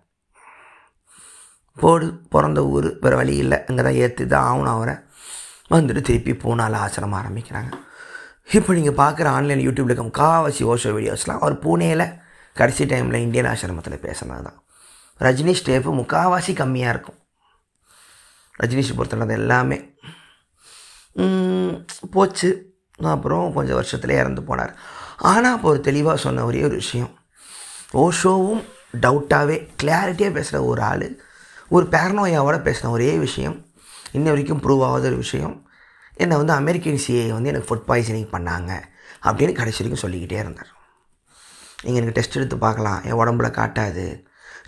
போடு பிறந்த ஊர் வேறு வழி இல்லை. அங்கே தான் ஏற்றி தான் ஆகணும் அவரை. வந்துட்டு திருப்பி பூனால ஆசிரமம் ஆரம்பிக்கிறாங்க. இப்போ நீங்கள் பார்க்குற ஆன்லைன் யூடியூப்ல இருக்க காவாசி ஓஷோ வீடியோஸ்லாம் அவர் பூனேயில் கடைசி டைமில் இந்தியன் ஆசிரமத்தில் பேசினது தான். ரஜினி ஸ்டேஃபு முக்காவாசி கம்மியாக இருக்கும். ரஜினிஷ் பொறுத்தவரை எல்லாமே. போச்சு. அப்புறம் கொஞ்சம் வருஷத்துல இறந்து போனார். ஆனால் அப்போ ஒரு தெளிவாக சொன்ன ஒரே ஒரு விஷயம். ஓஷோவும் டவுட்டாகவே கிளாரிட்டியாக பேசுகிற ஒரு ஆள் ஒரு பேரனோயாவோட பேசின ஒரே விஷயம் இன்ன வரைக்கும் ப்ரூவ் ஆகாத ஒரு விஷயம் என்னை வந்து அமெரிக்கன் சிஏ வந்து எனக்கு ஃபுட் பாய்சனிங் பண்ணாங்க அப்படின்னு கடைசி வரைக்கும் சொல்லிக்கிட்டே இருந்தார். நீங்கள் எனக்கு டெஸ்ட் எடுத்து பார்க்கலாம். என் உடம்புல காட்டாது.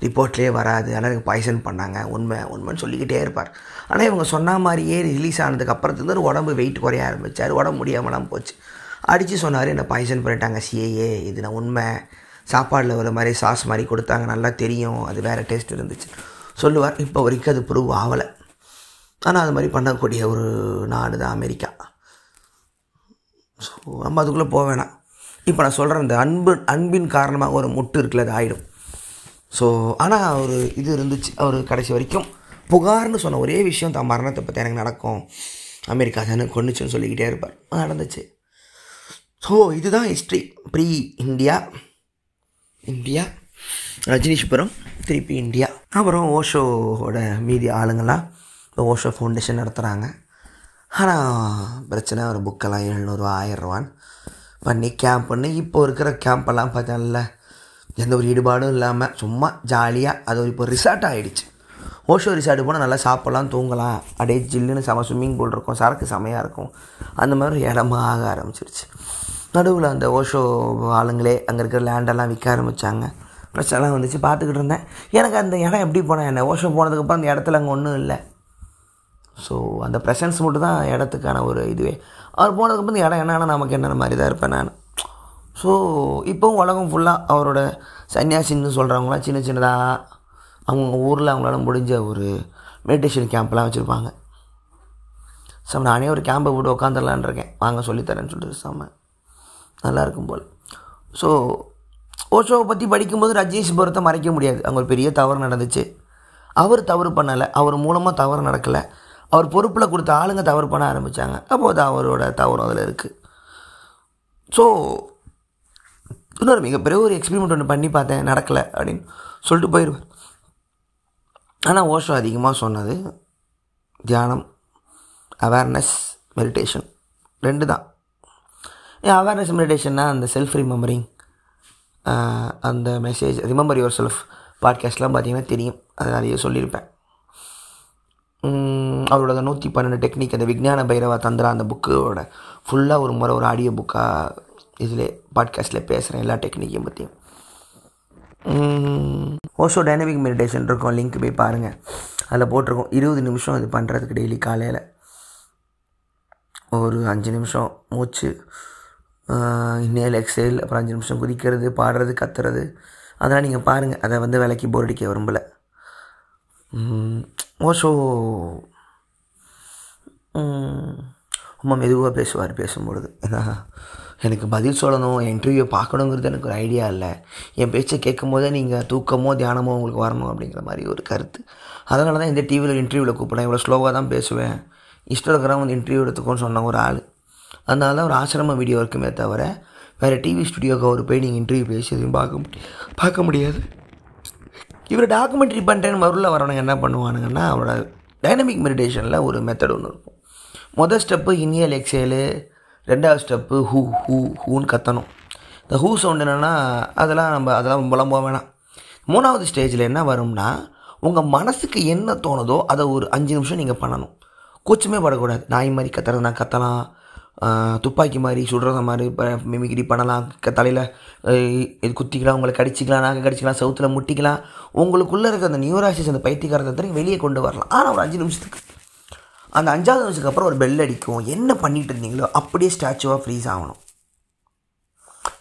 ரிப்போர்ட்லேயே வராது. ஆனால் எனக்கு பாய்சன் பண்ணாங்க. உண்மை உண்மைன்னு சொல்லிக்கிட்டே இருப்பார். ஆனால் இவங்க சொன்ன மாதிரியே ரிலீஸ் ஆனதுக்கு அப்புறத்துலேருந்து உடம்பு வெயிட் குறைய ஆரம்பித்தார் உடம்பு முடியாமலாம் போச்சு. அடித்து சொன்னார் என்னை பாய்சன் பண்ணிட்டாங்க சிஏஏ இது நான் உண்மை. சாப்பாடில் ஒரு மாதிரி சாஸ் மாதிரி கொடுத்தாங்க. நல்லா தெரியும். அது வேறு டேஸ்ட் இருந்துச்சு. சொல்லுவார். இப்போ வரைக்கும் அது ப்ரூவ் ஆகலை. ஆனால் அது மாதிரி பண்ணக்கூடிய ஒரு நாடு தான் அமெரிக்கா. ஸோ நம்ம அதுக்குள்ளே போக வேணாம். இப்போ நான் சொல்கிறேன் இந்த அன்பு அன்பின் காரணமாக ஒரு முட்டு இருக்குல்ல அது ஆகிடும் ஸோ ஆனால் ஒரு இது இருந்துச்சு அவர் கடைசி வரைக்கும் புகார்னு சொன்ன ஒரே விஷயம் தான். மரணத்தை பற்றி எனக்கு நடக்கும். அமெரிக்கா தானே கொண்டுச்சுன்னு சொல்லிக்கிட்டே இருப்பார். நடந்துச்சு. ஸோ இதுதான் history pre India India Rajneeshpuram திருப்பி இந்தியா அப்புறம் ஓஷோவோட மீதி ஆளுங்களாம் இப்போ ஓஷோ ஃபவுண்டேஷன் நடத்துகிறாங்க ஆனால் பிரச்சனை ஒரு புக்கெல்லாம் எழுநூறுவா ஆயிரரூவான்னு பண்ணி கேம்ப் பண்ணி இப்போ இருக்கிற கேம்பெல்லாம் பார்த்தோம்ல எந்த ஒரு ஈடுபாடும் இல்லாமல் சும்மா ஜாலியாக அது ஒரு இப்போ ரிசார்ட் ஆகிடுச்சு ஓஷோ ரிசார்ட்டு போனால் நல்லா சாப்பிட்லாம் தூங்கலாம். அப்படியே ஜில்லுன்னு செம ஸ்விம்மிங் பூல் இருக்கும் சரக்கு செமையாக இருக்கும். அந்த மாதிரி ஒரு இடமா ஆக ஆரம்பிச்சிருச்சு. நடுவில் அந்த ஓஷோ ஆளுங்களே அங்கே இருக்கிற லேண்டெல்லாம் விற்க ஆரம்பித்தாங்க பிரச்சனைலாம் வந்துச்சு பார்த்துக்கிட்டு இருந்தேன். எனக்கு அந்த இடம் எப்படி போனேன் என்ன? ஓஷோ போனதுக்கப்புறம் அந்த இடத்துல அங்கே ஒன்றும் இல்லை. ஸோ அந்த ப்ரெசன்ஸ் மட்டும் தான் இடத்துக்கான ஒரு இதுவே. அவர் போனதுக்கப்புறம் இந்த இடம் என்னன்னா நமக்கு என்னென்ன மாதிரி தான் இருப்பேன் நான். ஸோ இப்போவும் உலகம் ஃபுல்லாக அவரோட சன்னியாசின்னு சொல்கிறவங்களாம் சின்ன சின்னதாக அவங்க ஊரில் அவங்களால முடிஞ்ச ஒரு மெடிடேஷன் கேம்ப்லாம் வச்சுருப்பாங்க. ஸோ நானே ஒரு கேம்பை போட்டு உட்காந்துடலான் இருக்கேன். வாங்க சொல்லித்தரேன்னு சொல்லிட்டு செம்ம நல்லா இருக்கும் போல். ஸோ ஓஷோவை பற்றி படிக்கும்போது ரஜேஷ் புரத்தை மறைக்க முடியாது. அங்கே ஒரு பெரிய தவறு நடந்துச்சு. அவர் தவறு பண்ணலை. அவர் மூலமாக தவறு நடக்கலை. அவர் பொறுப்பில் கொடுத்த ஆளுங்க தவறு பண்ண ஆரம்பித்தாங்க அப்போது அவரோட தவறு அதில் இருக்குது ஸோ இன்னொரு மிகப்பெரிய ஒரு எக்ஸ்பெரிமெண்ட் ஒன்று பண்ணி பார்த்தேன் நடக்கலை அப்படின்னு சொல்லிட்டு போயிடுவார் ஆனால் ஓஷோ அதிகமாக சொன்னது தியானம் அவேர்னஸ் மெடிடேஷன் ரெண்டு தான். ஏன் அவேர்னஸ் மெடிடேஷன்னா அந்த செல்ஃப் ரிமெம்பரிங் அந்த மெசேஜ் ரிமெம்பர் யுவர் செல்ஃப் பாட்காஸ்ட்லாம் பார்த்தீங்கன்னா தெரியும். அது நிறைய சொல்லியிருப்பேன். அவரோட நூற்றி பன்னெண்டு டெக்னிக் அந்த விஞ்ஞான பைரவா தந்திரா அந்த புக்கோட ஃபுல்லாக ஒரு முறை ஒரு ஆடியோ புக்காக இதில் பாட்காஸ்ட்டில் பேசுகிறேன் எல்லா டெக்னிக்கையும் பற்றியும் ஓஷோ டைனமிக் மெடிடேஷன் இருக்கும். லிங்க் போய் பாருங்கள் அதில் போட்டிருக்கோம். இருபது நிமிஷம் இது பண்ணுறதுக்கு டெய்லி காலையில். ஒரு அஞ்சு நிமிஷம் மூச்சு. இன்னேல் எக்ஸேல் அப்புறம் அஞ்சு நிமிஷம் குதிக்கிறது பாடுறது கத்துறது. அதெல்லாம் நீங்கள் பாருங்கள் அதை வந்து விலைக்கு போர் அடிக்க விரும்பலை. உம், ஓஷோ ரொம்ப மெதுவாக பேசுவார் பேசும்பொழுது. ஏன்னா எனக்கு பதில் சொல்லணும் இன்டர்வியூ பார்க்கணுங்கிறது எனக்கு ஒரு ஐடியா இல்லை. என் பேச்சை கேட்கும் போதே நீங்கள் தூக்கமோ தியானமோ உங்களுக்கு வரணும் அப்படிங்கிற மாதிரி ஒரு கருத்து. அதனால தான் இந்த டிவியில் இன்டர்வியூவில் கூப்பிட்றேன். இவ்வளோ ஸ்லோவாக தான் பேசுவேன். இஷ்டம் இருக்கிறவங்க வந்து இன்டர்வியூ எடுத்துக்கோன்னு சொன்ன ஒரு ஆள். அதனால தான் ஒரு ஆசிரம வீடியோ இருக்குமே தவிர வேறு டிவி ஸ்டுடியோக்கு அவர் போய் நீங்கள் இன்டர்வியூ பேசி எதுவும் பார்க்க முடியாது பார்க்க முடியாது. இவர் டாக்குமெண்ட்ரி பண்ணுறேன்னு மறுல வரவனுங்க என்ன பண்ணுவானுங்கன்னா அவரோட டைனமிக் மெடிடேஷனில் ஒரு மெத்தட் ஒன்று இருக்கும். மொதல் ஸ்டெப்பு இனியல் எக்ஸேலு ரெண்டாவது ஸ்டெப்பு ஹூ ஹூ ஹூன்னு கத்தணும். இந்த ஹூ சவுண்ட் என்னென்னா அதெல்லாம் நம்ம அதெல்லாம் புலம்ப வேணாம். மூணாவது ஸ்டேஜில் என்ன வரும்னா உங்கள் மனசுக்கு என்ன தோணுதோ அதை ஒரு அஞ்சு நிமிஷம் நீங்கள் பண்ணணும். கூச்சமே படக்கூடாது. நாய் மாதிரி கத்துறது நான் கத்தலாம் துப்பாக்கி மாதிரி சுடுறத மாதிரி இப்போ மிமிக்ரி பண்ணலாம். தலையில் இது குத்திக்கலாம் உங்களை கடிச்சிக்கலாம் நாங்கள் கடிச்சிக்கலாம் சவுத்தில் முட்டிக்கலாம். உங்களுக்குள்ளே இருக்க அந்த நியூராசிஸ் அந்த பைத்தியக்காரத்தை வெளியே கொண்டு வரலாம். ஆனால் ஒரு அஞ்சு நிமிஷத்துக்கு. அந்த அஞ்சாவது நிமிஷத்துக்கு அப்புறம் ஒரு பெல் அடிக்கும். என்ன பண்ணிகிட்டு இருந்தீங்களோ அப்படியே ஸ்டாச்சுவாக ஃப்ரீஸ் ஆகணும்.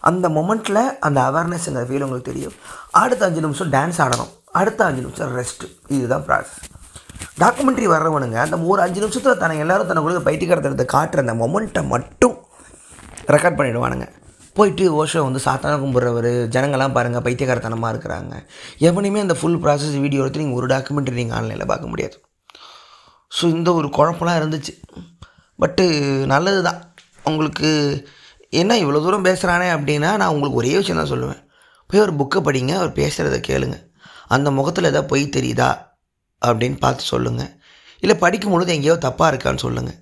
அந்த மொமெண்ட்டில் அந்த அவேர்னஸ்ங்கிற ஃபீல் உங்களுக்கு தெரியும். அடுத்த அஞ்சு நிமிஷம் டான்ஸ் ஆடணும். அடுத்த அஞ்சு நிமிஷம் ரெஸ்ட்டு இதுதான் ப்ராசஸ் டாக்குமெண்ட்ரி வர்றவனுங்க அந்த ஒரு அஞ்சு நிமிஷத்தில் தன்னை எல்லாரும் தனக்குள்ள பைத்தியக்காரத்தை காட்டுற அந்த மொமெண்ட்டை மட்டும் ரெக்கார்ட் பண்ணிவிடுவானுங்க போயிட்டு ஓஷோ வந்து சாத்தான கும்பிட்றவர் ஜனங்கள்லாம் பாருங்கள் பைத்தியக்காரத்தனமாக இருக்கிறாங்க. எவனையுமே அந்த ஃபுல் ப்ராசஸ் வீடியோ எடுத்து நீங்கள் ஒரு டாக்குமெண்ட்ரி நீங்கள் ஆன்லைனில் பார்க்க முடியாது. ஸோ இந்த ஒரு குழப்பம்லாம் இருந்துச்சு. பட்டு நல்லது தான் உங்களுக்கு என்ன இவ்வளோ தூரம் பேசுகிறானே அப்படின்னா நான் உங்களுக்கு ஒரே விஷயம் தான் சொல்லுவேன். போய் ஒரு புக்கை படிங்க அவர் பேசுகிறத கேளுங்க. அந்த முகத்தில் எதாவது பொய் தெரியுதா? அப்படின்னு பார்த்து சொல்லுங்கள் இல்லை படிக்கும் பொழுது எங்கேயோ தப்பாக இருக்கான்னு சொல்லுங்கள்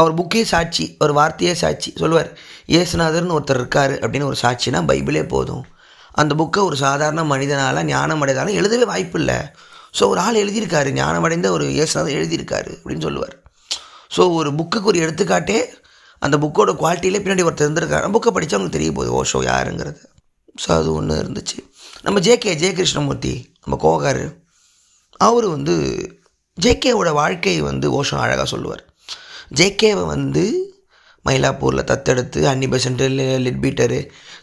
அவர் புக்கே சாட்சி ஒரு வார்த்தையே சாட்சி. சொல்லுவார் இயேசுநாதர்னு ஒருத்தர் இருக்கார் அப்படின்னு ஒரு சாட்சினா பைபிளே போதும். அந்த புக்கை ஒரு சாதாரண மனிதனால் ஞானம் அடைதாலும் எழுதவே வாய்ப்பு இல்லை ஸோ ஒரு ஆள் எழுதியிருக்காரு ஞானம் அடைந்த ஒரு இயேசுநாதர் எழுதியிருக்காரு அப்படின்னு சொல்லுவார். ஸோ ஒரு புக்குக்கு ஒரு எடுத்துக்காட்டே அந்த புக்கோட குவாலிட்டியிலே பின்னாடி ஒருத்தர் இருந்திருக்காரு. புக்கை படித்தா அவங்களுக்கு தெரிய போகுது ஓஷோ யாருங்கிறது. ஸோ அது ஒன்று இருந்துச்சு. நம்ம ஜேகே ஜெய கிருஷ்ணமூர்த்தி நம்ம கோகார் அவர் வந்து ஜேகேவோட வாழ்க்கையை வந்து ஓஷோ அழகாக சொல்லுவார். ஜேகேவை வந்து மயிலாப்பூரில் தத்தெடுத்து Annie Leadbeater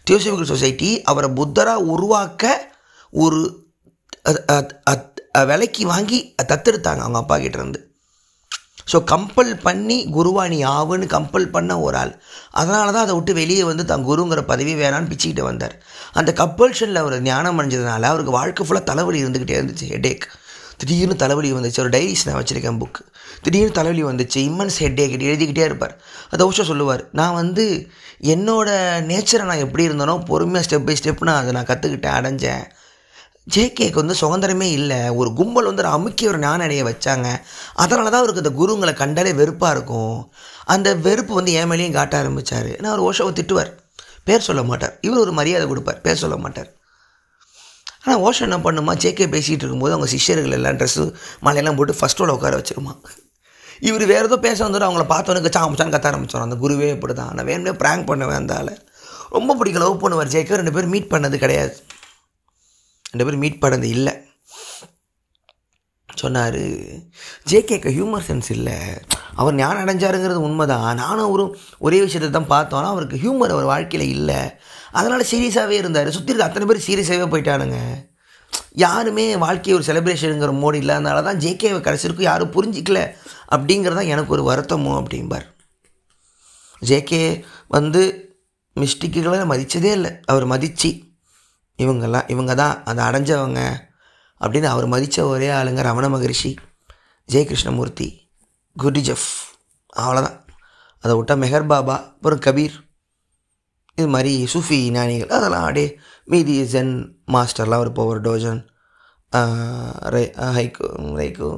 theosophical society அவரை புத்தராக உருவாக்க ஒரு விலைக்கு வாங்கி தத்தெடுத்தாங்க அவங்க அப்பா கிட்டேருந்து ஸோ கம்பல் பண்ணி குருவாணி ஆவுன்னு கம்பல் பண்ண ஒரு ஆள். அதனால தான் அதை விட்டு வெளியே வந்து தான் குருங்கிற பதவி வேணான்னு பிச்சுக்கிட்டு வந்தார். அந்த கப்பல்ஷனில் அவர் ஞானம் அடைஞ்சதுனால அவருக்கு வாழ்க்கை ஃபுல்லாக தலைவலி இருந்துக்கிட்டே இருந்துச்சு ஹெடேக் திடீர்னு தலைவலி வந்துச்சு. ஒரு டைரிஸ் நான் வச்சுருக்கேன் புக்கு திடீர்னு தலைவலி வந்துச்சு. இம்மன்ஸ் ஹெட்டேக் எழுதிக்கிட்டே இருப்பார். அதை உஷா சொல்லுவார் நான் வந்து என்னோட நேச்சரை நான் எப்படி இருந்தேனோ பொறுமையாக ஸ்டெப் பை ஸ்டெப் நான் அதை நான் கற்றுக்கிட்டேன் அடைஞ்சேன். ஜேகேக்கு வந்து சுதந்திரமே இல்லை. ஒரு கும்பல் வந்து ஒரு அமுக்கி ஒரு ஞான அடைய வச்சாங்க. அதனால தான் அவருக்கு அந்த குருங்களை கண்டாலே வெறுப்பாக இருக்கும். அந்த வெறுப்பு வந்து ஏன் மேலேயும் காட்ட ஆரம்பித்தார் நான் ஒரு ஓஷோவை திட்டுவார். பேர் சொல்ல மாட்டார். இவர் ஒரு மரியாதை கொடுப்பார். பேர் சொல்ல மாட்டார். ஆனால் ஓஷோ என்ன பண்ணுமா? ஜேகே பேசிகிட்டு இருக்கும்போது அவங்க சிஷ்யர்கள் எல்லாம் ட்ரெஸ்ஸு மலையெல்லாம் போட்டு ஃபஸ்ட்டோட உட்கார வச்சிருமா இவர் வேறு ஏதோ பேச வந்துட்டு அவங்கள பார்த்தவனுக்கு சாமிச்சான்னு கத்த ஆரம்பிச்சோம் அந்த குருவே இப்படி தான் நான் வேணுமே ப்ராங்க் பண்ணுவேன் அந்த ஆளை. ரொம்ப பிடிக்கும். லவ் பண்ணுவார் ஜேகே. ரெண்டு பேரும் மீட் பண்ணது கிடையாது. ரெண்டு பேரும் மீட் பண்ணது இல்லை. சொன்னார் ஜேகேக்கு ஹியூமர் சென்ஸ் இல்லை. அவர் ஞானம் அடைஞ்சாருங்கிறது உண்மைதான். நானும் அவரும் ஒரே விஷயத்தை தான் பார்த்தோம்னா அவருக்கு ஹியூமர் அவர் வாழ்க்கையில் இல்லை. அதனால் சீரியஸாகவே இருந்தார். சுற்றி இருக்க அத்தனை பேர் சீரியஸாகவே போயிட்டானுங்க. யாருமே வாழ்க்கையை ஒரு செலிப்ரேஷனுங்கிற மோடு இல்லாதனால தான் ஜேகேவை கடைசிருக்கும் யாரும் புரிஞ்சிக்கல. அப்படிங்கிறதான் எனக்கு ஒரு வருத்தமோ அப்படிம்பார். ஜேகே வந்து மிஸ்டிக்குகளை மதித்ததே இல்லை. அவர் மதித்து இவங்கெல்லாம் இவங்க தான் அதை அடைஞ்சவங்க அப்படின்னு அவர் மதித்த ஒரே ஆளுங்க ரமண மகரிஷி ஜெயகிருஷ்ணமூர்த்தி கிருஷ்ணமூர்த்தி அவ்வளோதான் அதை விட்டா மெஹர் பாபா அப்புறம் கபீர். இது மாதிரி சூஃபி ஞானிகள். அதெல்லாம் அப்படியே மீதி ஜென் மாஸ்டர்லாம் ஒரு போவர் டோஜன் ரை ஹைக்கு ரைக்கு.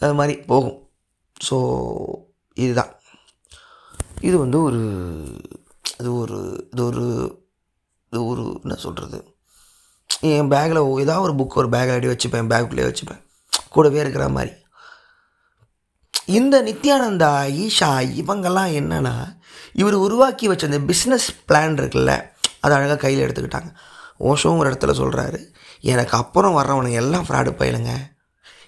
அது மாதிரி போகும். ஸோ இதுதான். இது வந்து ஒரு இது ஒரு இது ஒரு இது ஒரு என்ன சொல்கிறது என் பேக்கில் ஏதாவது ஒரு புக் ஒரு பேக்கில் அடி வச்சுப்பேன் பேக்குள்ளே வச்சுப்பேன். கூடவே இருக்கிற மாதிரி. இந்த நித்யானந்தா ஈஷா இவங்கெல்லாம் என்னென்னா இவர் உருவாக்கி வச்ச அந்த பிஸ்னஸ் பிளான் இருக்குல்ல அதை அழகாக கையில் எடுத்துக்கிட்டாங்க. ஓஷோவும் ஒரு இடத்துல சொல்கிறாரு எனக்கு அப்புறம் வர்றவனுங்க எல்லாம் ஃப்ராடு பயிலுங்க.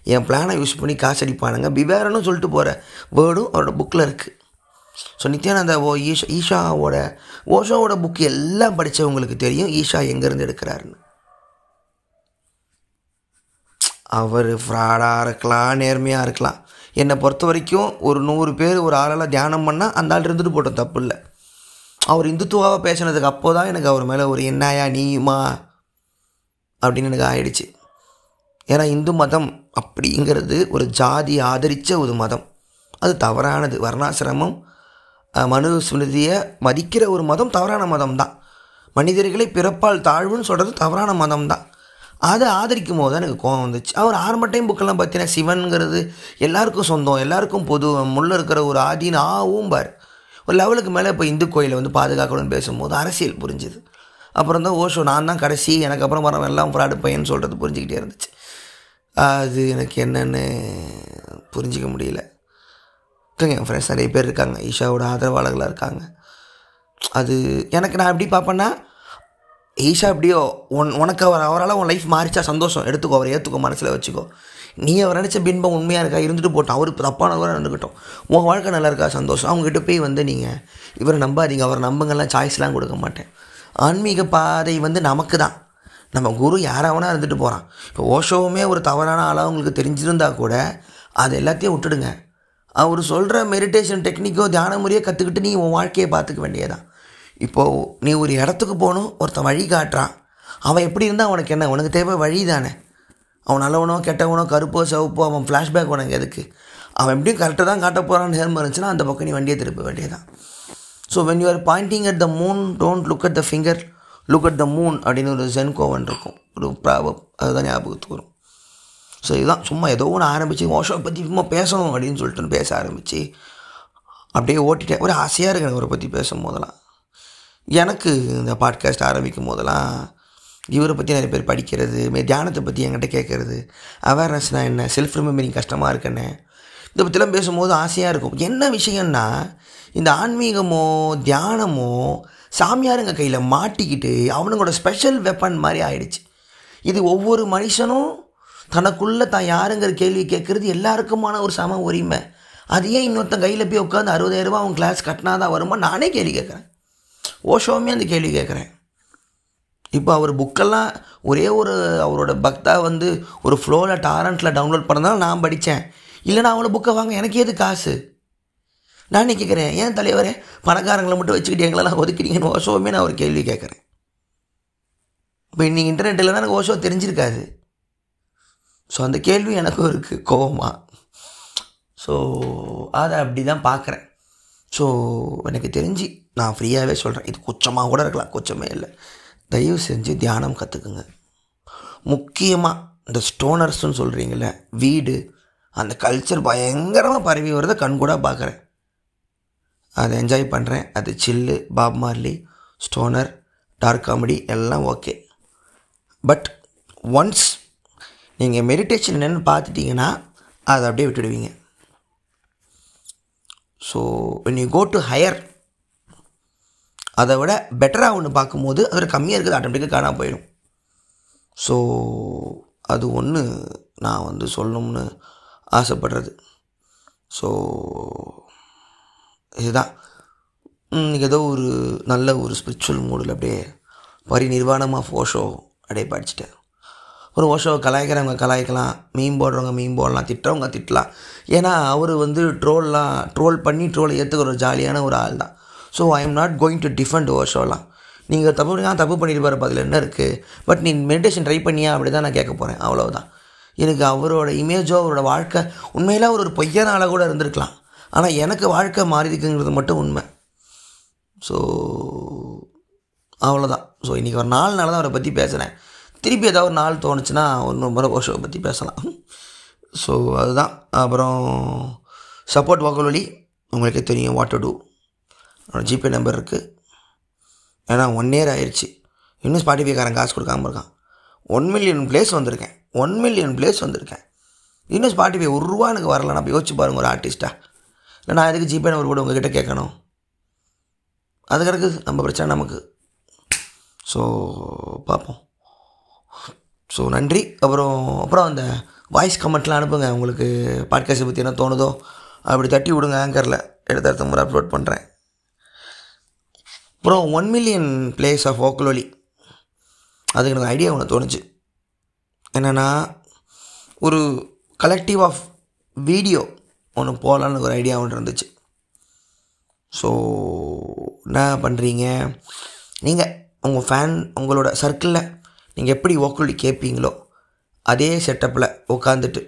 என் பிளானை யூஸ் பண்ணி காசு அடிப்பானுங்க. பிவேரனும் சொல்லிட்டு போகிற வேர்டும் அவரோட புக்கில் இருக்குது ஸோ நித்யானந்தா ஓ ஈஷா ஈஷாவோட ஓஷோவோட புக் எல்லாம் படித்தவங்களுக்கு தெரியும் ஈஷா எங்கேருந்து எடுக்கிறாருன்னு. அவர் ஃப்ராடாக இருக்கலாம் நேர்மையாக இருக்கலாம். என்னை பொறுத்த வரைக்கும் ஒரு நூறு பேர் ஒரு ஆளால் தியானம் பண்ணால் அந்த ஆள் இருந்துட்டு போட்டோம் தப்பு இல்லை. அவர் இந்துத்துவாவை பேசினதுக்கு அப்போ தான் எனக்கு அவர் மேலே ஒரு என்னாயா நீயுமா? அப்படின்னு எனக்கு ஆயிடுச்சு. ஏன்னா இந்து மதம் அப்படிங்கிறது ஒரு ஜாதி ஆதரித்த ஒரு மதம். அது தவறானது. வர்ணாசிரமம் மனு ஸ்மிருதியை மதிக்கிற ஒரு மதம் தவறான மதம் தான் மனிதர்களை பிறப்பால் தாழ்வுன்னு சொல்கிறது தவறான மதம் தான் அதை ஆதரிக்கும் போது தான் எனக்கு கோவம் வந்துச்சு. அவர் ஆரம்ப டைம் புக்கெல்லாம் பார்த்தீங்கன்னா சிவன்கிறது எல்லாருக்கும் சொந்தம் எல்லாருக்கும் பொது முள்ள இருக்கிற ஒரு ஆதின்னு ஆவும் பார். ஒரு லெவலுக்கு மேலே இப்போ இந்து கோயிலை வந்து பாதுகாக்கணும்னு பேசும்போது அரசியல் புரிஞ்சுது. அப்புறம் தான் ஓஷோ நான் தான் கடைசி எனக்கு அப்புறம் வரவன் எல்லாம் ஃப்ராடு பையன் சொல்கிறது புரிஞ்சுக்கிட்டே இருந்துச்சு. அது எனக்கு என்னன்னு புரிஞ்சிக்க முடியல. இருக்காங்க என் ஃப்ரெண்ட்ஸ் நிறைய பேர் இருக்காங்க ஈஷாவோட ஆதரவாளர்களாக இருக்காங்க. அது எனக்கு நான் எப்படி பார்ப்பேன்னா ஈஷா அப்படியோ உன் உனக்கு அவர் அவரால் உன் லைஃப் மாறிச்சா சந்தோஷம். எடுத்துக்கோ அவரை ஏற்றுக்கோ மனசில் வச்சுக்கோ. நீ அவர் நினச்ச பின்பம் உண்மையாக இருக்கா? இருந்துட்டு போட்டோம் அவருக்கு தப்பானவராக நடந்துக்கிட்டோம் உன் வாழ்க்கை நல்லா இருக்கா? சந்தோஷம். அவங்ககிட்ட போய் வந்து நீங்கள் இவரை நம்பாதீங்க. அவரை நம்புங்கள்லாம் சாய்ஸ்லாம் கொடுக்க மாட்டேன். ஆன்மீக பாதை வந்து நமக்கு தான் நம்ம குரு யாராவனா இருந்துட்டு போகிறான் இப்போ ஓஷோவுமே ஒரு தவறான ஆளாக உங்களுக்கு தெரிஞ்சிருந்தா கூட அது எல்லாத்தையும் விட்டுடுங்க. அவர் சொல்கிற மெடிடேஷன் டெக்னிக்கோ தியான முறையோ கற்றுக்கிட்டு நீ உன் வாழ்க்கையை பார்த்துக்க வேண்டியதான் இப்போது நீ ஒரு இடத்துக்கு போகணும் ஒருத்தன் வழி காட்டுறான். அவன் எப்படி இருந்தால் அவனுக்கு என்ன? உனக்கு தேவை வழி தானே? அவன் நல்லவனோ கெட்டவனோ கருப்போ சிவப்போ அவன் ஃப்ளாஷ்பேக் உனக்கு எதுக்கு? அவன் எப்படியும் கரெக்டாக தான் காட்ட போகிறான்னு நேர்மை இருந்துச்சுன்னா அந்த பக்கம் நீ வண்டியை திருப்ப வேண்டியதான் so when you are pointing at the moon don't look at the finger look at the moon அப்படின்னு ஒரு ஜென் கோவன் இருக்கும். ஒரு ப்ராபம் அதுதான் ஞாபகத்துக்கு வரும். ஸோ இதுதான். சும்மா ஏதோ ஒன்று ஆரம்பித்து ஓஷோவை பற்றி சும்மா பேசணும் அப்படின்னு சொல்லிட்டு பேச ஆரம்பித்து அப்படியே ஓட்டிட்டேன். ஒரு ஆசையாக இருக்கு எனக்கு அவரை பற்றி பேசும் போதெல்லாம் எனக்கு இந்த பாட்காஸ்ட் ஆரம்பிக்கும் போதெல்லாம் இவரை பற்றி நிறைய பேர் படிக்கிறது மே தியானத்தை பற்றி என்கிட்ட கேட்குறது அவேர்னஸ்னால் என்ன செல்ஃப் ரிமெம்பரிங் கஷ்டமாக இருக்குன்னு இதை பற்றிலாம் பேசும்போது ஆசையாக இருக்கும். என்ன விஷயம்னா இந்த ஆன்மீகமோ தியானமோ சாமியாருங்க கையில் மாட்டிக்கிட்டு அவனுங்களோட ஸ்பெஷல் வெப்பன் மாதிரி ஆயிடுச்சு. இது ஒவ்வொரு மனுஷனும் தனக்குள்ளே தான் யாருங்கிற கேள்வி கேட்குறது எல்லாருக்குமான ஒரு சம உரிமை. அது ஏன் இன்னொருத்தன் கையில் போய் உட்காந்து அறுபதாயிரரூபா அவன் கிளாஸ் கட்டினா தான் வருமா? நானே கேள்வி கேட்குறேன். ஓஷோவுமே அந்த கேள்வி கேட்குறேன். இப்போ அவர் புக்கெல்லாம் ஒரே ஒரு அவரோட பக்தா வந்து ஒரு ஃப்ளோவில் டாரண்ட்டில் டவுன்லோட் பண்ணதால் நான் படித்தேன் இல்லைனா அவளை புக்கை வாங்க எனக்கு எது காசு? நான் கேட்குறேன்? ஏன் தலைவரே பணக்காரங்களை மட்டும் வச்சுக்கிட்டு எங்களெல்லாம் ஒதுக்கிறீங்கன்னு ஓஷோவுமே நான் ஒரு கேள்வி கேட்குறேன். இப்போ இன்றைக்கி இன்டர்நெட் இல்லைனா எனக்கு ஓஷோ தெரிஞ்சிருக்காது. ஸோ அந்த கேள்வி எனக்கும் இருக்குது கோவமாக ஸோ அதை அப்படி தான் பார்க்குறேன். ஸோ எனக்கு தெரிஞ்சு நான் ஃப்ரீயாகவே சொல்கிறேன் இது குச்சமாக கூட இருக்கலாம். குச்சமே இல்லை. தயவு செஞ்சு தியானம் கற்றுக்குங்க முக்கியமாக இந்த ஸ்டோனர்ஸ்னு சொல்கிறீங்கள வீடு அந்த கல்ச்சர் பயங்கரமாக பரவி வரதை. கண்கூடாக பார்க்குறேன் அதை என்ஜாய் பண்ணுறேன் அது chill Bob Marley stoner dark comedy எல்லாம் ஓகே பட் ஒன்ஸ் நீங்கள் மெடிடேஷன் என்னென்னு பார்த்துட்டிங்கன்னா அதை அப்படியே விட்டுடுவீங்க. So when you go to higher அதை விட பெட்டராக ஒன்று பார்க்கும்போது அதில் கம்மியாக இருக்குது ஆட்டோமேட்டிக்காக காணாமல் போயிடும். ஸோ அது ஒன்று நான் வந்து சொல்லணும்னு ஆசைப்படுறது. ஸோ இதுதான். இன்றைக்கி ஏதோ ஒரு நல்ல ஒரு ஸ்பிரிச்சுவல் மூடில் அப்படியே பரி நிர்வாணமாக ஓஷோ அப்படியே படிச்சுட்டேன். ஒரு ஓஷோவை கலாய்க்கிறவங்க கலாய்க்கலாம் மீன் போடுறவங்க மீன் போடலாம் திட்டுறவங்க திட்டலாம். ஏன்னா அவர் வந்து ட்ரோல்லாம் ட்ரோல் பண்ணி ட்ரோலை ஏற்றுக்கிற ஒரு ஜாலியான ஒரு ஆள் தான் so I am not going to defend ஓஷோலாம் நீங்கள் தப்பு பண்ணி தப்பு பண்ணியிருப்பார் அதில் என்ன இருக்குது பட் நீ மெடிடேஷன் ட்ரை பண்ணியா அப்படி தான் நான் கேட்க போகிறேன் அவ்வளோதான் எனக்கு அவரோட இமேஜோ அவரோட வாழ்க்கை உண்மையில் அவர் ஒரு பொய்யான ஆளாக கூட இருந்திருக்கலாம். ஆனால் எனக்கு வாழ்க்கை மாறிதுக்குங்கிறது மட்டும் உண்மை. ஸோ அவ்வளோதான் ஸோ இன்றைக்கி ஒரு நாலு நாள் தான் அவரை பற்றி பேசுகிறேன் திருப்பி ஏதாவது ஒரு நாள் தோணுச்சுன்னா ஒரு முறை ஓஷோவை பற்றி பேசலாம். ஸோ அதுதான். அப்புறம் சப்போர்ட் வாக்குவலி உங்களுக்கே தெரியும் வாட் டு டூ என்னோடய ஜிபே நம்பர் இருக்குது ஏன்னா ஒன் இயர் ஆயிடுச்சு இன்னும் ஸ்பாட்டிஃபைக்காரன் காசு கொடுக்காம இருக்கான். ஒன் மில்லியன் பிளேஸ் வந்திருக்கேன். ஒன் மில்லியன் பிளேஸ் வந்திருக்கேன். இன்னும் ஸ்பாட்டிஃபை ஒரு ரூபா எனக்கு வரல. நான் யோசிச்சு பாருங்கள் ஒரு ஆர்டிஸ்ட்டாக இல்லை நான் எதுக்கு ஜிபே நம்பர் கூட உங்ககிட்ட கேட்கணும்? அது கிடக்கு நம்ம பிரச்சனை நமக்கு. ஸோ பார்ப்போம். ஸோ நன்றி. அப்புறம் அப்புறம் அந்த வாய்ஸ் கமெண்ட்லாம் அனுப்புங்க. உங்களுக்கு பாட்காஸ்ட்டை பற்றி என்ன தோணுதோ அப்படி தட்டி விடுங்க ஆங்கரில் எடுத்த முறை அப்லோட் பண்ணுறேன் அப்புறம் ஒன் மில்லியன் பிளேஸ் ஆஃப் ஓக்கலோலி அதுக்கு எனக்கு ஐடியா ஒன்று தோணுச்சு. என்னென்னா ஒரு கலெக்டிவ் ஆஃப் வீடியோ ஒன்று போகலான்னு ஒரு ஐடியா ஒன்று இருந்துச்சு. ஸோ என்ன பண்ணுறீங்க நீங்கள் உங்கள் ஃபேன் உங்களோட சர்க்கிளில் நீங்கள் எப்படி ஓக்குழி கேட்பீங்களோ அதே செட்டப்பில் உட்காந்துட்டு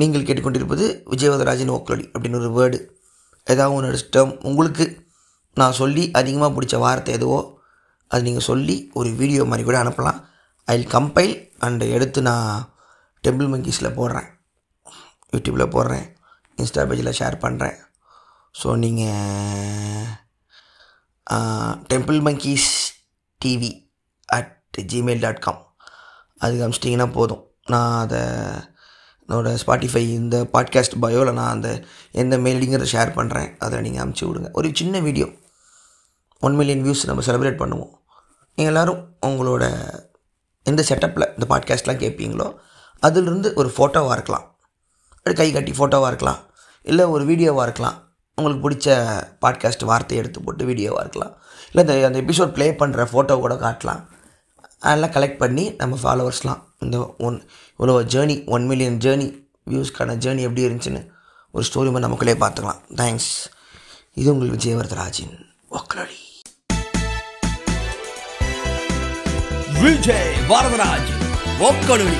நீங்கள் கேட்டுக்கொண்டிருப்பது விஜயவதராஜன் ஓக்குழி அப்படின்னு ஒரு வேர்டு ஏதாவது ஒன்று டேர்ம் உங்களுக்கு நான் சொல்லி அதிகமாக பிடிச்ச வார்த்தை எதுவோ அது நீங்கள் சொல்லி ஒரு வீடியோ மாதிரி கூட அனுப்பலாம். ஐ கம்பைல் அண்டு எடுத்து நான் டெம்பிள் மங்கீஸில் போடுறேன். யூடியூப்பில் போடுறேன். இன்ஸ்டா பேஜில் ஷேர் பண்ணுறேன் ஸோ நீங்கள் Temple Monkeys TV at Gmail dot com அதுக்கு அனுப்பிச்சிட்டிங்கன்னா போதும். நான் அதை என்னோடய ஸ்பாட்டிஃபை இந்த பாட்காஸ்ட் பயோவில் நான் அந்த எந்த மெயிலிங்கிறத ஷேர் பண்ணுறேன் அதில் நீங்கள் அமுச்சு விடுங்க. ஒரு சின்ன வீடியோ ஒன் மில்லியன் வியூஸ் நம்ம செலிப்ரேட் பண்ணுவோம். நீங்கள் எல்லோரும் உங்களோட எந்த செட்டப்பில் இந்த பாட்காஸ்ட்லாம் கேட்பீங்களோ அதிலிருந்து ஒரு ஃபோட்டோவாக இருக்கலாம். ஒரு கை கட்டி ஃபோட்டோவாக இருக்கலாம். இல்லை ஒரு வீடியோவாக இருக்கலாம். உங்களுக்கு பிடிச்ச பாட்காஸ்ட் வார்த்தையை எடுத்து போட்டு வீடியோவாக இருக்கலாம். இல்லை இந்த அந்த எபிசோட் ப்ளே பண்ணுற ஃபோட்டோ கூட காட்டலாம். அதெல்லாம் கலெக்ட் பண்ணி நம்ம ஃபாலோவர்ஸ்லாம் இந்த ஒன் இவ்வளோ ஜேர்னி ஒன் மில்லியன் ஜேர்னி வியூஸ்க்கான ஜேர்னி எப்படி இருந்துச்சுன்னு ஒரு ஸ்டோரி மாதிரி நமக்குள்ளே பார்த்துக்கலாம். தேங்க்ஸ் இது உங்களுக்கு விஜயவர்தராஜின் ஒக்கலி விஜய் வரதராஜ் ஓக்கலுளி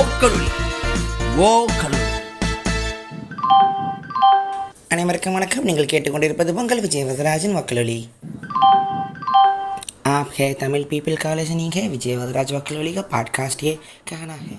ஓக்கலுளி ஓக்கலுளி அனைவருக்கும் வணக்கம் நீங்கள் கேட்டுக்கொண்டிருப்பது உங்கள் விஜய் வரதராஜன் वकलोली आप है तमिल पीपल कॉलेज नहीं है विजय वदराज वकलोली का पॉडकास्ट ये कहना है